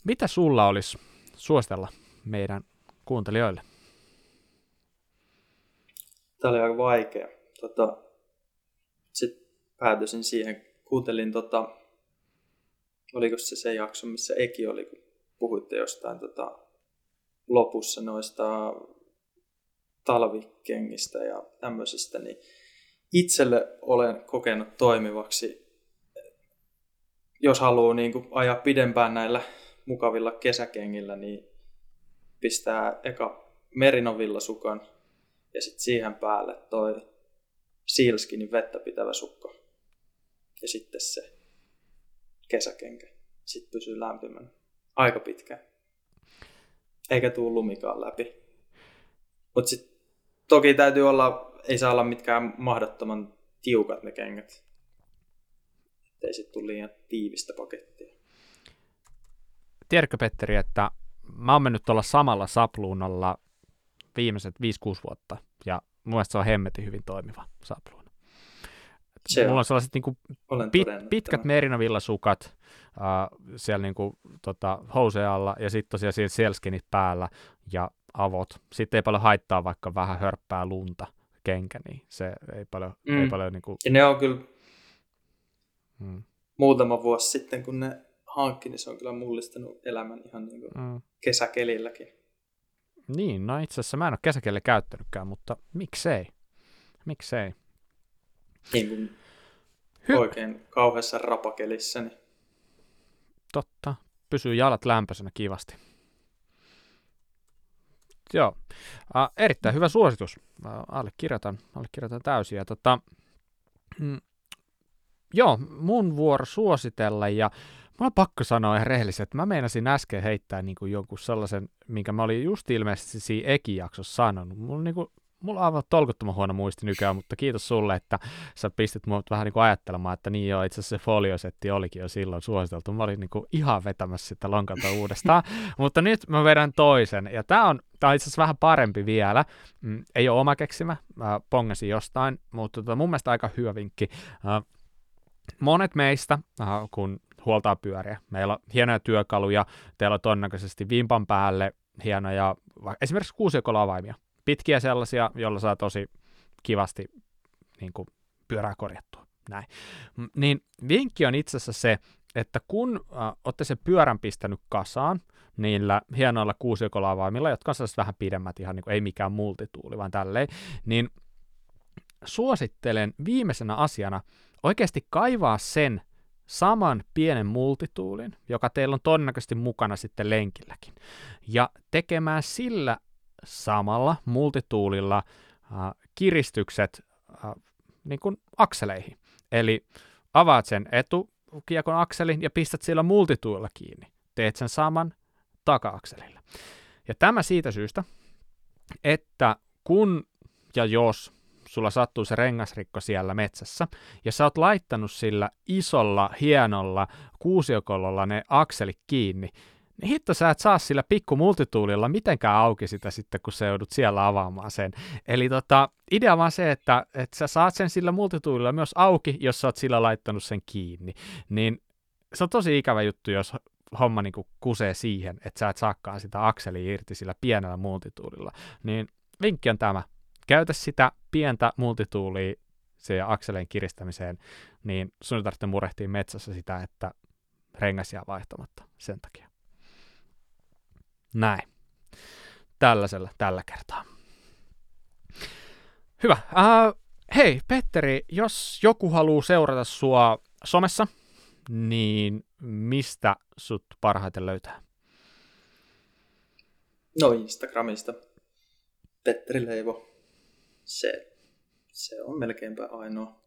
[SPEAKER 1] mitä sulla olisi suositella meidän kuuntelijoille?
[SPEAKER 2] Tämä oli aika vaikea. Tota, Sitten päätyisin siihen, kuuntelin, tota, oliko se se jakso, missä Eki oli, kun puhuitte jostain tota, lopussa noista talvikengistä ja tämmöisistä, niin itselle olen kokenut toimivaksi, jos haluaa niin kuin ajaa pidempään näillä mukavilla kesäkengillä, niin pistää eka merinovillasukan ja sitten siihen päälle toi sealskinin vettä pitävä sukka ja sitten se kesäkenkä. Sitten pysyy lämpimänä aika pitkään. Eikä tuu lumikaan läpi. Mutta sitten toki täytyy olla, ei saa olla mitkään mahdottoman tiukat ne kengät. Ettei sitten tule liian tiivistä pakettia.
[SPEAKER 1] Tiedätkö Petteri, että mä oon mennyt tuolla samalla sapluunalla viimeiset 5-6 vuotta, ja mun mielestä se on hemmetin hyvin toimiva sapluuna. Se Mulla on sellaiset niin kuin pit, pitkät merinavillasukat uh, siellä niin kuin, tota, alla, ja sitten tosiaan siellä selskinit päällä, ja avot. Sitten ei paljon haittaa vaikka vähän hörppää lunta kenkä, niin se ei paljon... Mm. Ei paljon niin kuin...
[SPEAKER 2] Ja ne on kyllä mm. muutama vuosi sitten, kun ne hankki, niin se on kyllä mullistanut elämän ihan niin kuin mm. kesäkelilläkin.
[SPEAKER 1] Niin, no itse asiassa mä en ole kesäkelle käyttänytkään, mutta miksei? Miksei?
[SPEAKER 2] Niin Hy- oikein kauheassa rapakelissä. Niin...
[SPEAKER 1] Totta. Pysyy jalat lämpöisenä kivasti. Joo, äh, erittäin hyvä suositus. Äh, allekirjoitan, allekirjoitan täysin. Ja, tota, mm, joo, mun vuoro suositella ja Mä on pakko sanoa ihan rehellisesti, että mä meinasin äsken heittää niin kuin jonkun sellaisen, minkä mä olin just ilmeisesti siinä Eki-jaksossa sanonut. Mulla niin kuin mulla on aivan tolkuttoman huono muisti nykyään, mutta kiitos sulle, että sä pistit mua vähän niin kuin ajattelemaan, että niin joo, itse asiassa se foliosetti olikin jo silloin suositeltu. Mä olin niin kuin ihan vetämässä sitä lonkalta uudestaan, mutta nyt mä vedän toisen, ja tää on, tää on itse asiassa vähän parempi vielä. Mm, ei ole oma keksimä, mä pongasin jostain, mutta tota, mun mielestä aika hyvä vinkki. Uh, monet meistä, äh, kun huoltaa pyöriä, meillä on hienoja työkaluja, teillä on todennäköisesti vimpan päälle hienoja, esimerkiksi kuusiokolavaimia, pitkiä sellaisia, joilla saa tosi kivasti niin kuin, pyörää korjattua. Näin. Niin vinkki on itse asiassa se, että kun äh, olette sen pyörän pistänyt kasaan, niillä hienoilla kuusiokolavaimilla, jotka on sellaiset vähän pidemmät, ihan niin kuin, ei mikään multituuli, vaan tälleen, niin suosittelen viimeisenä asiana oikeasti kaivaa sen saman pienen multituulin, joka teillä on todennäköisesti mukana sitten lenkilläkin, ja tekemään sillä samalla multituulilla äh, kiristykset äh, niin kuin akseleihin. Eli avaat sen etukiekon akselin ja pistät sillä multituulilla kiinni. Teet sen saman taka-akselilla. Ja tämä siitä syystä, että kun ja jos sulla sattuu se rengasrikko siellä metsässä, ja sä oot laittanut sillä isolla, hienolla kuusiokololla ne akselit kiinni, niin hitto sä et saa sillä pikku multituulilla mitenkään auki sitä sitten, kun sä joudut siellä avaamaan sen. Eli tota, idea vaan se, että, että sä saat sen sillä multituulilla myös auki, jos sä oot sillä laittanut sen kiinni. Niin se on tosi ikävä juttu, jos homma niin kusee siihen, että sä et saakaan sitä akselia irti sillä pienellä multituulilla. Niin vinkki on tämä. Käytä sitä pientä multituulia se akseleen kiristämiseen, niin sun ei tarvitse murehtia metsässä sitä, että rengas jää vaihtamatta sen takia. Näin. Tällaisella tällä kertaa. Hyvä. Uh, hei, Petteri, jos joku haluaa seurata sua somessa, niin mistä sut parhaiten löytää?
[SPEAKER 2] No Instagramista. Petteri Leivo. Se, se on melkeinpä ainoa.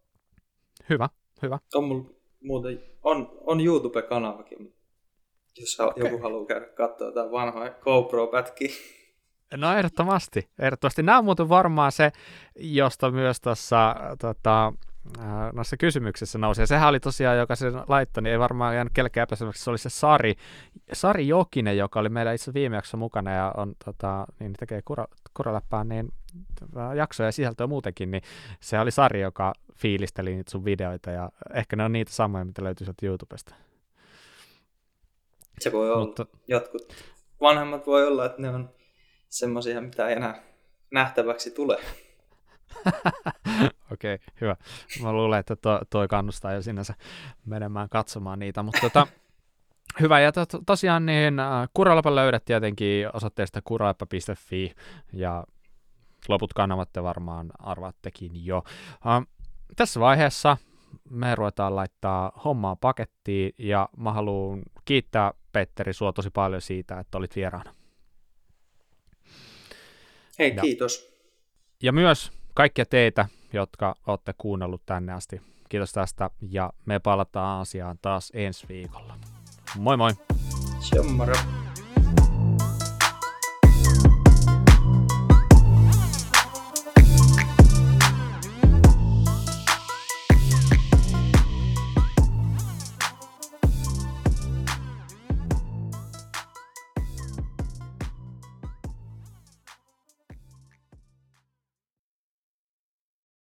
[SPEAKER 1] Hyvä, hyvä.
[SPEAKER 2] On mulla muuten, on, on YouTube-kanavakin, jos okay. joku haluaa käydä katsoa jotain vanhoja GoPro-pätkiä.
[SPEAKER 1] No ehdottomasti, ehdottomasti. Nämä on muuten varmaan se, josta myös tuossa tota, noissa kysymyksissä nousi. Ja sehän oli tosiaan, joka sen laittoi, niin ei varmaan jäänyt kelkään epäselväksi. Se oli se Sari, Sari Jokinen, joka oli meillä itse viime jaksossa mukana ja on, tota, niin tekee kura, kuraläppään niin jaksoja ja sisältöä muutenkin, niin se oli Sari, joka fiilisteli niitä sun videoita ja ehkä ne on niitä samoja, mitä löytyy sieltä YouTubesta.
[SPEAKER 2] Se voi olla. Mutta... Jotkut vanhemmat voi olla, että ne on semmoisia, mitä ei enää nähtäväksi tule.
[SPEAKER 1] Okei, okay, hyvä. Mä luulen, että to, toi kannustaa jo sinänsä menemään katsomaan niitä, mutta tota, hyvä. Ja to, tosiaan niin äh, Kuralapa löydät tietenkin osoitteesta kuralapa.fi ja loput kanavat te varmaan arvaattekin jo. Uh, tässä vaiheessa me ruvetaan laittaa hommaa pakettiin ja mä haluan kiittää Petteri sua tosi paljon siitä, että olit vieraana.
[SPEAKER 2] Hei, ja, kiitos.
[SPEAKER 1] Ja myös kaikkia teitä, jotka olette kuunnellut tänne asti. Kiitos tästä ja me palataan asiaan taas ensi viikolla. Moi moi!
[SPEAKER 2] Se on moro.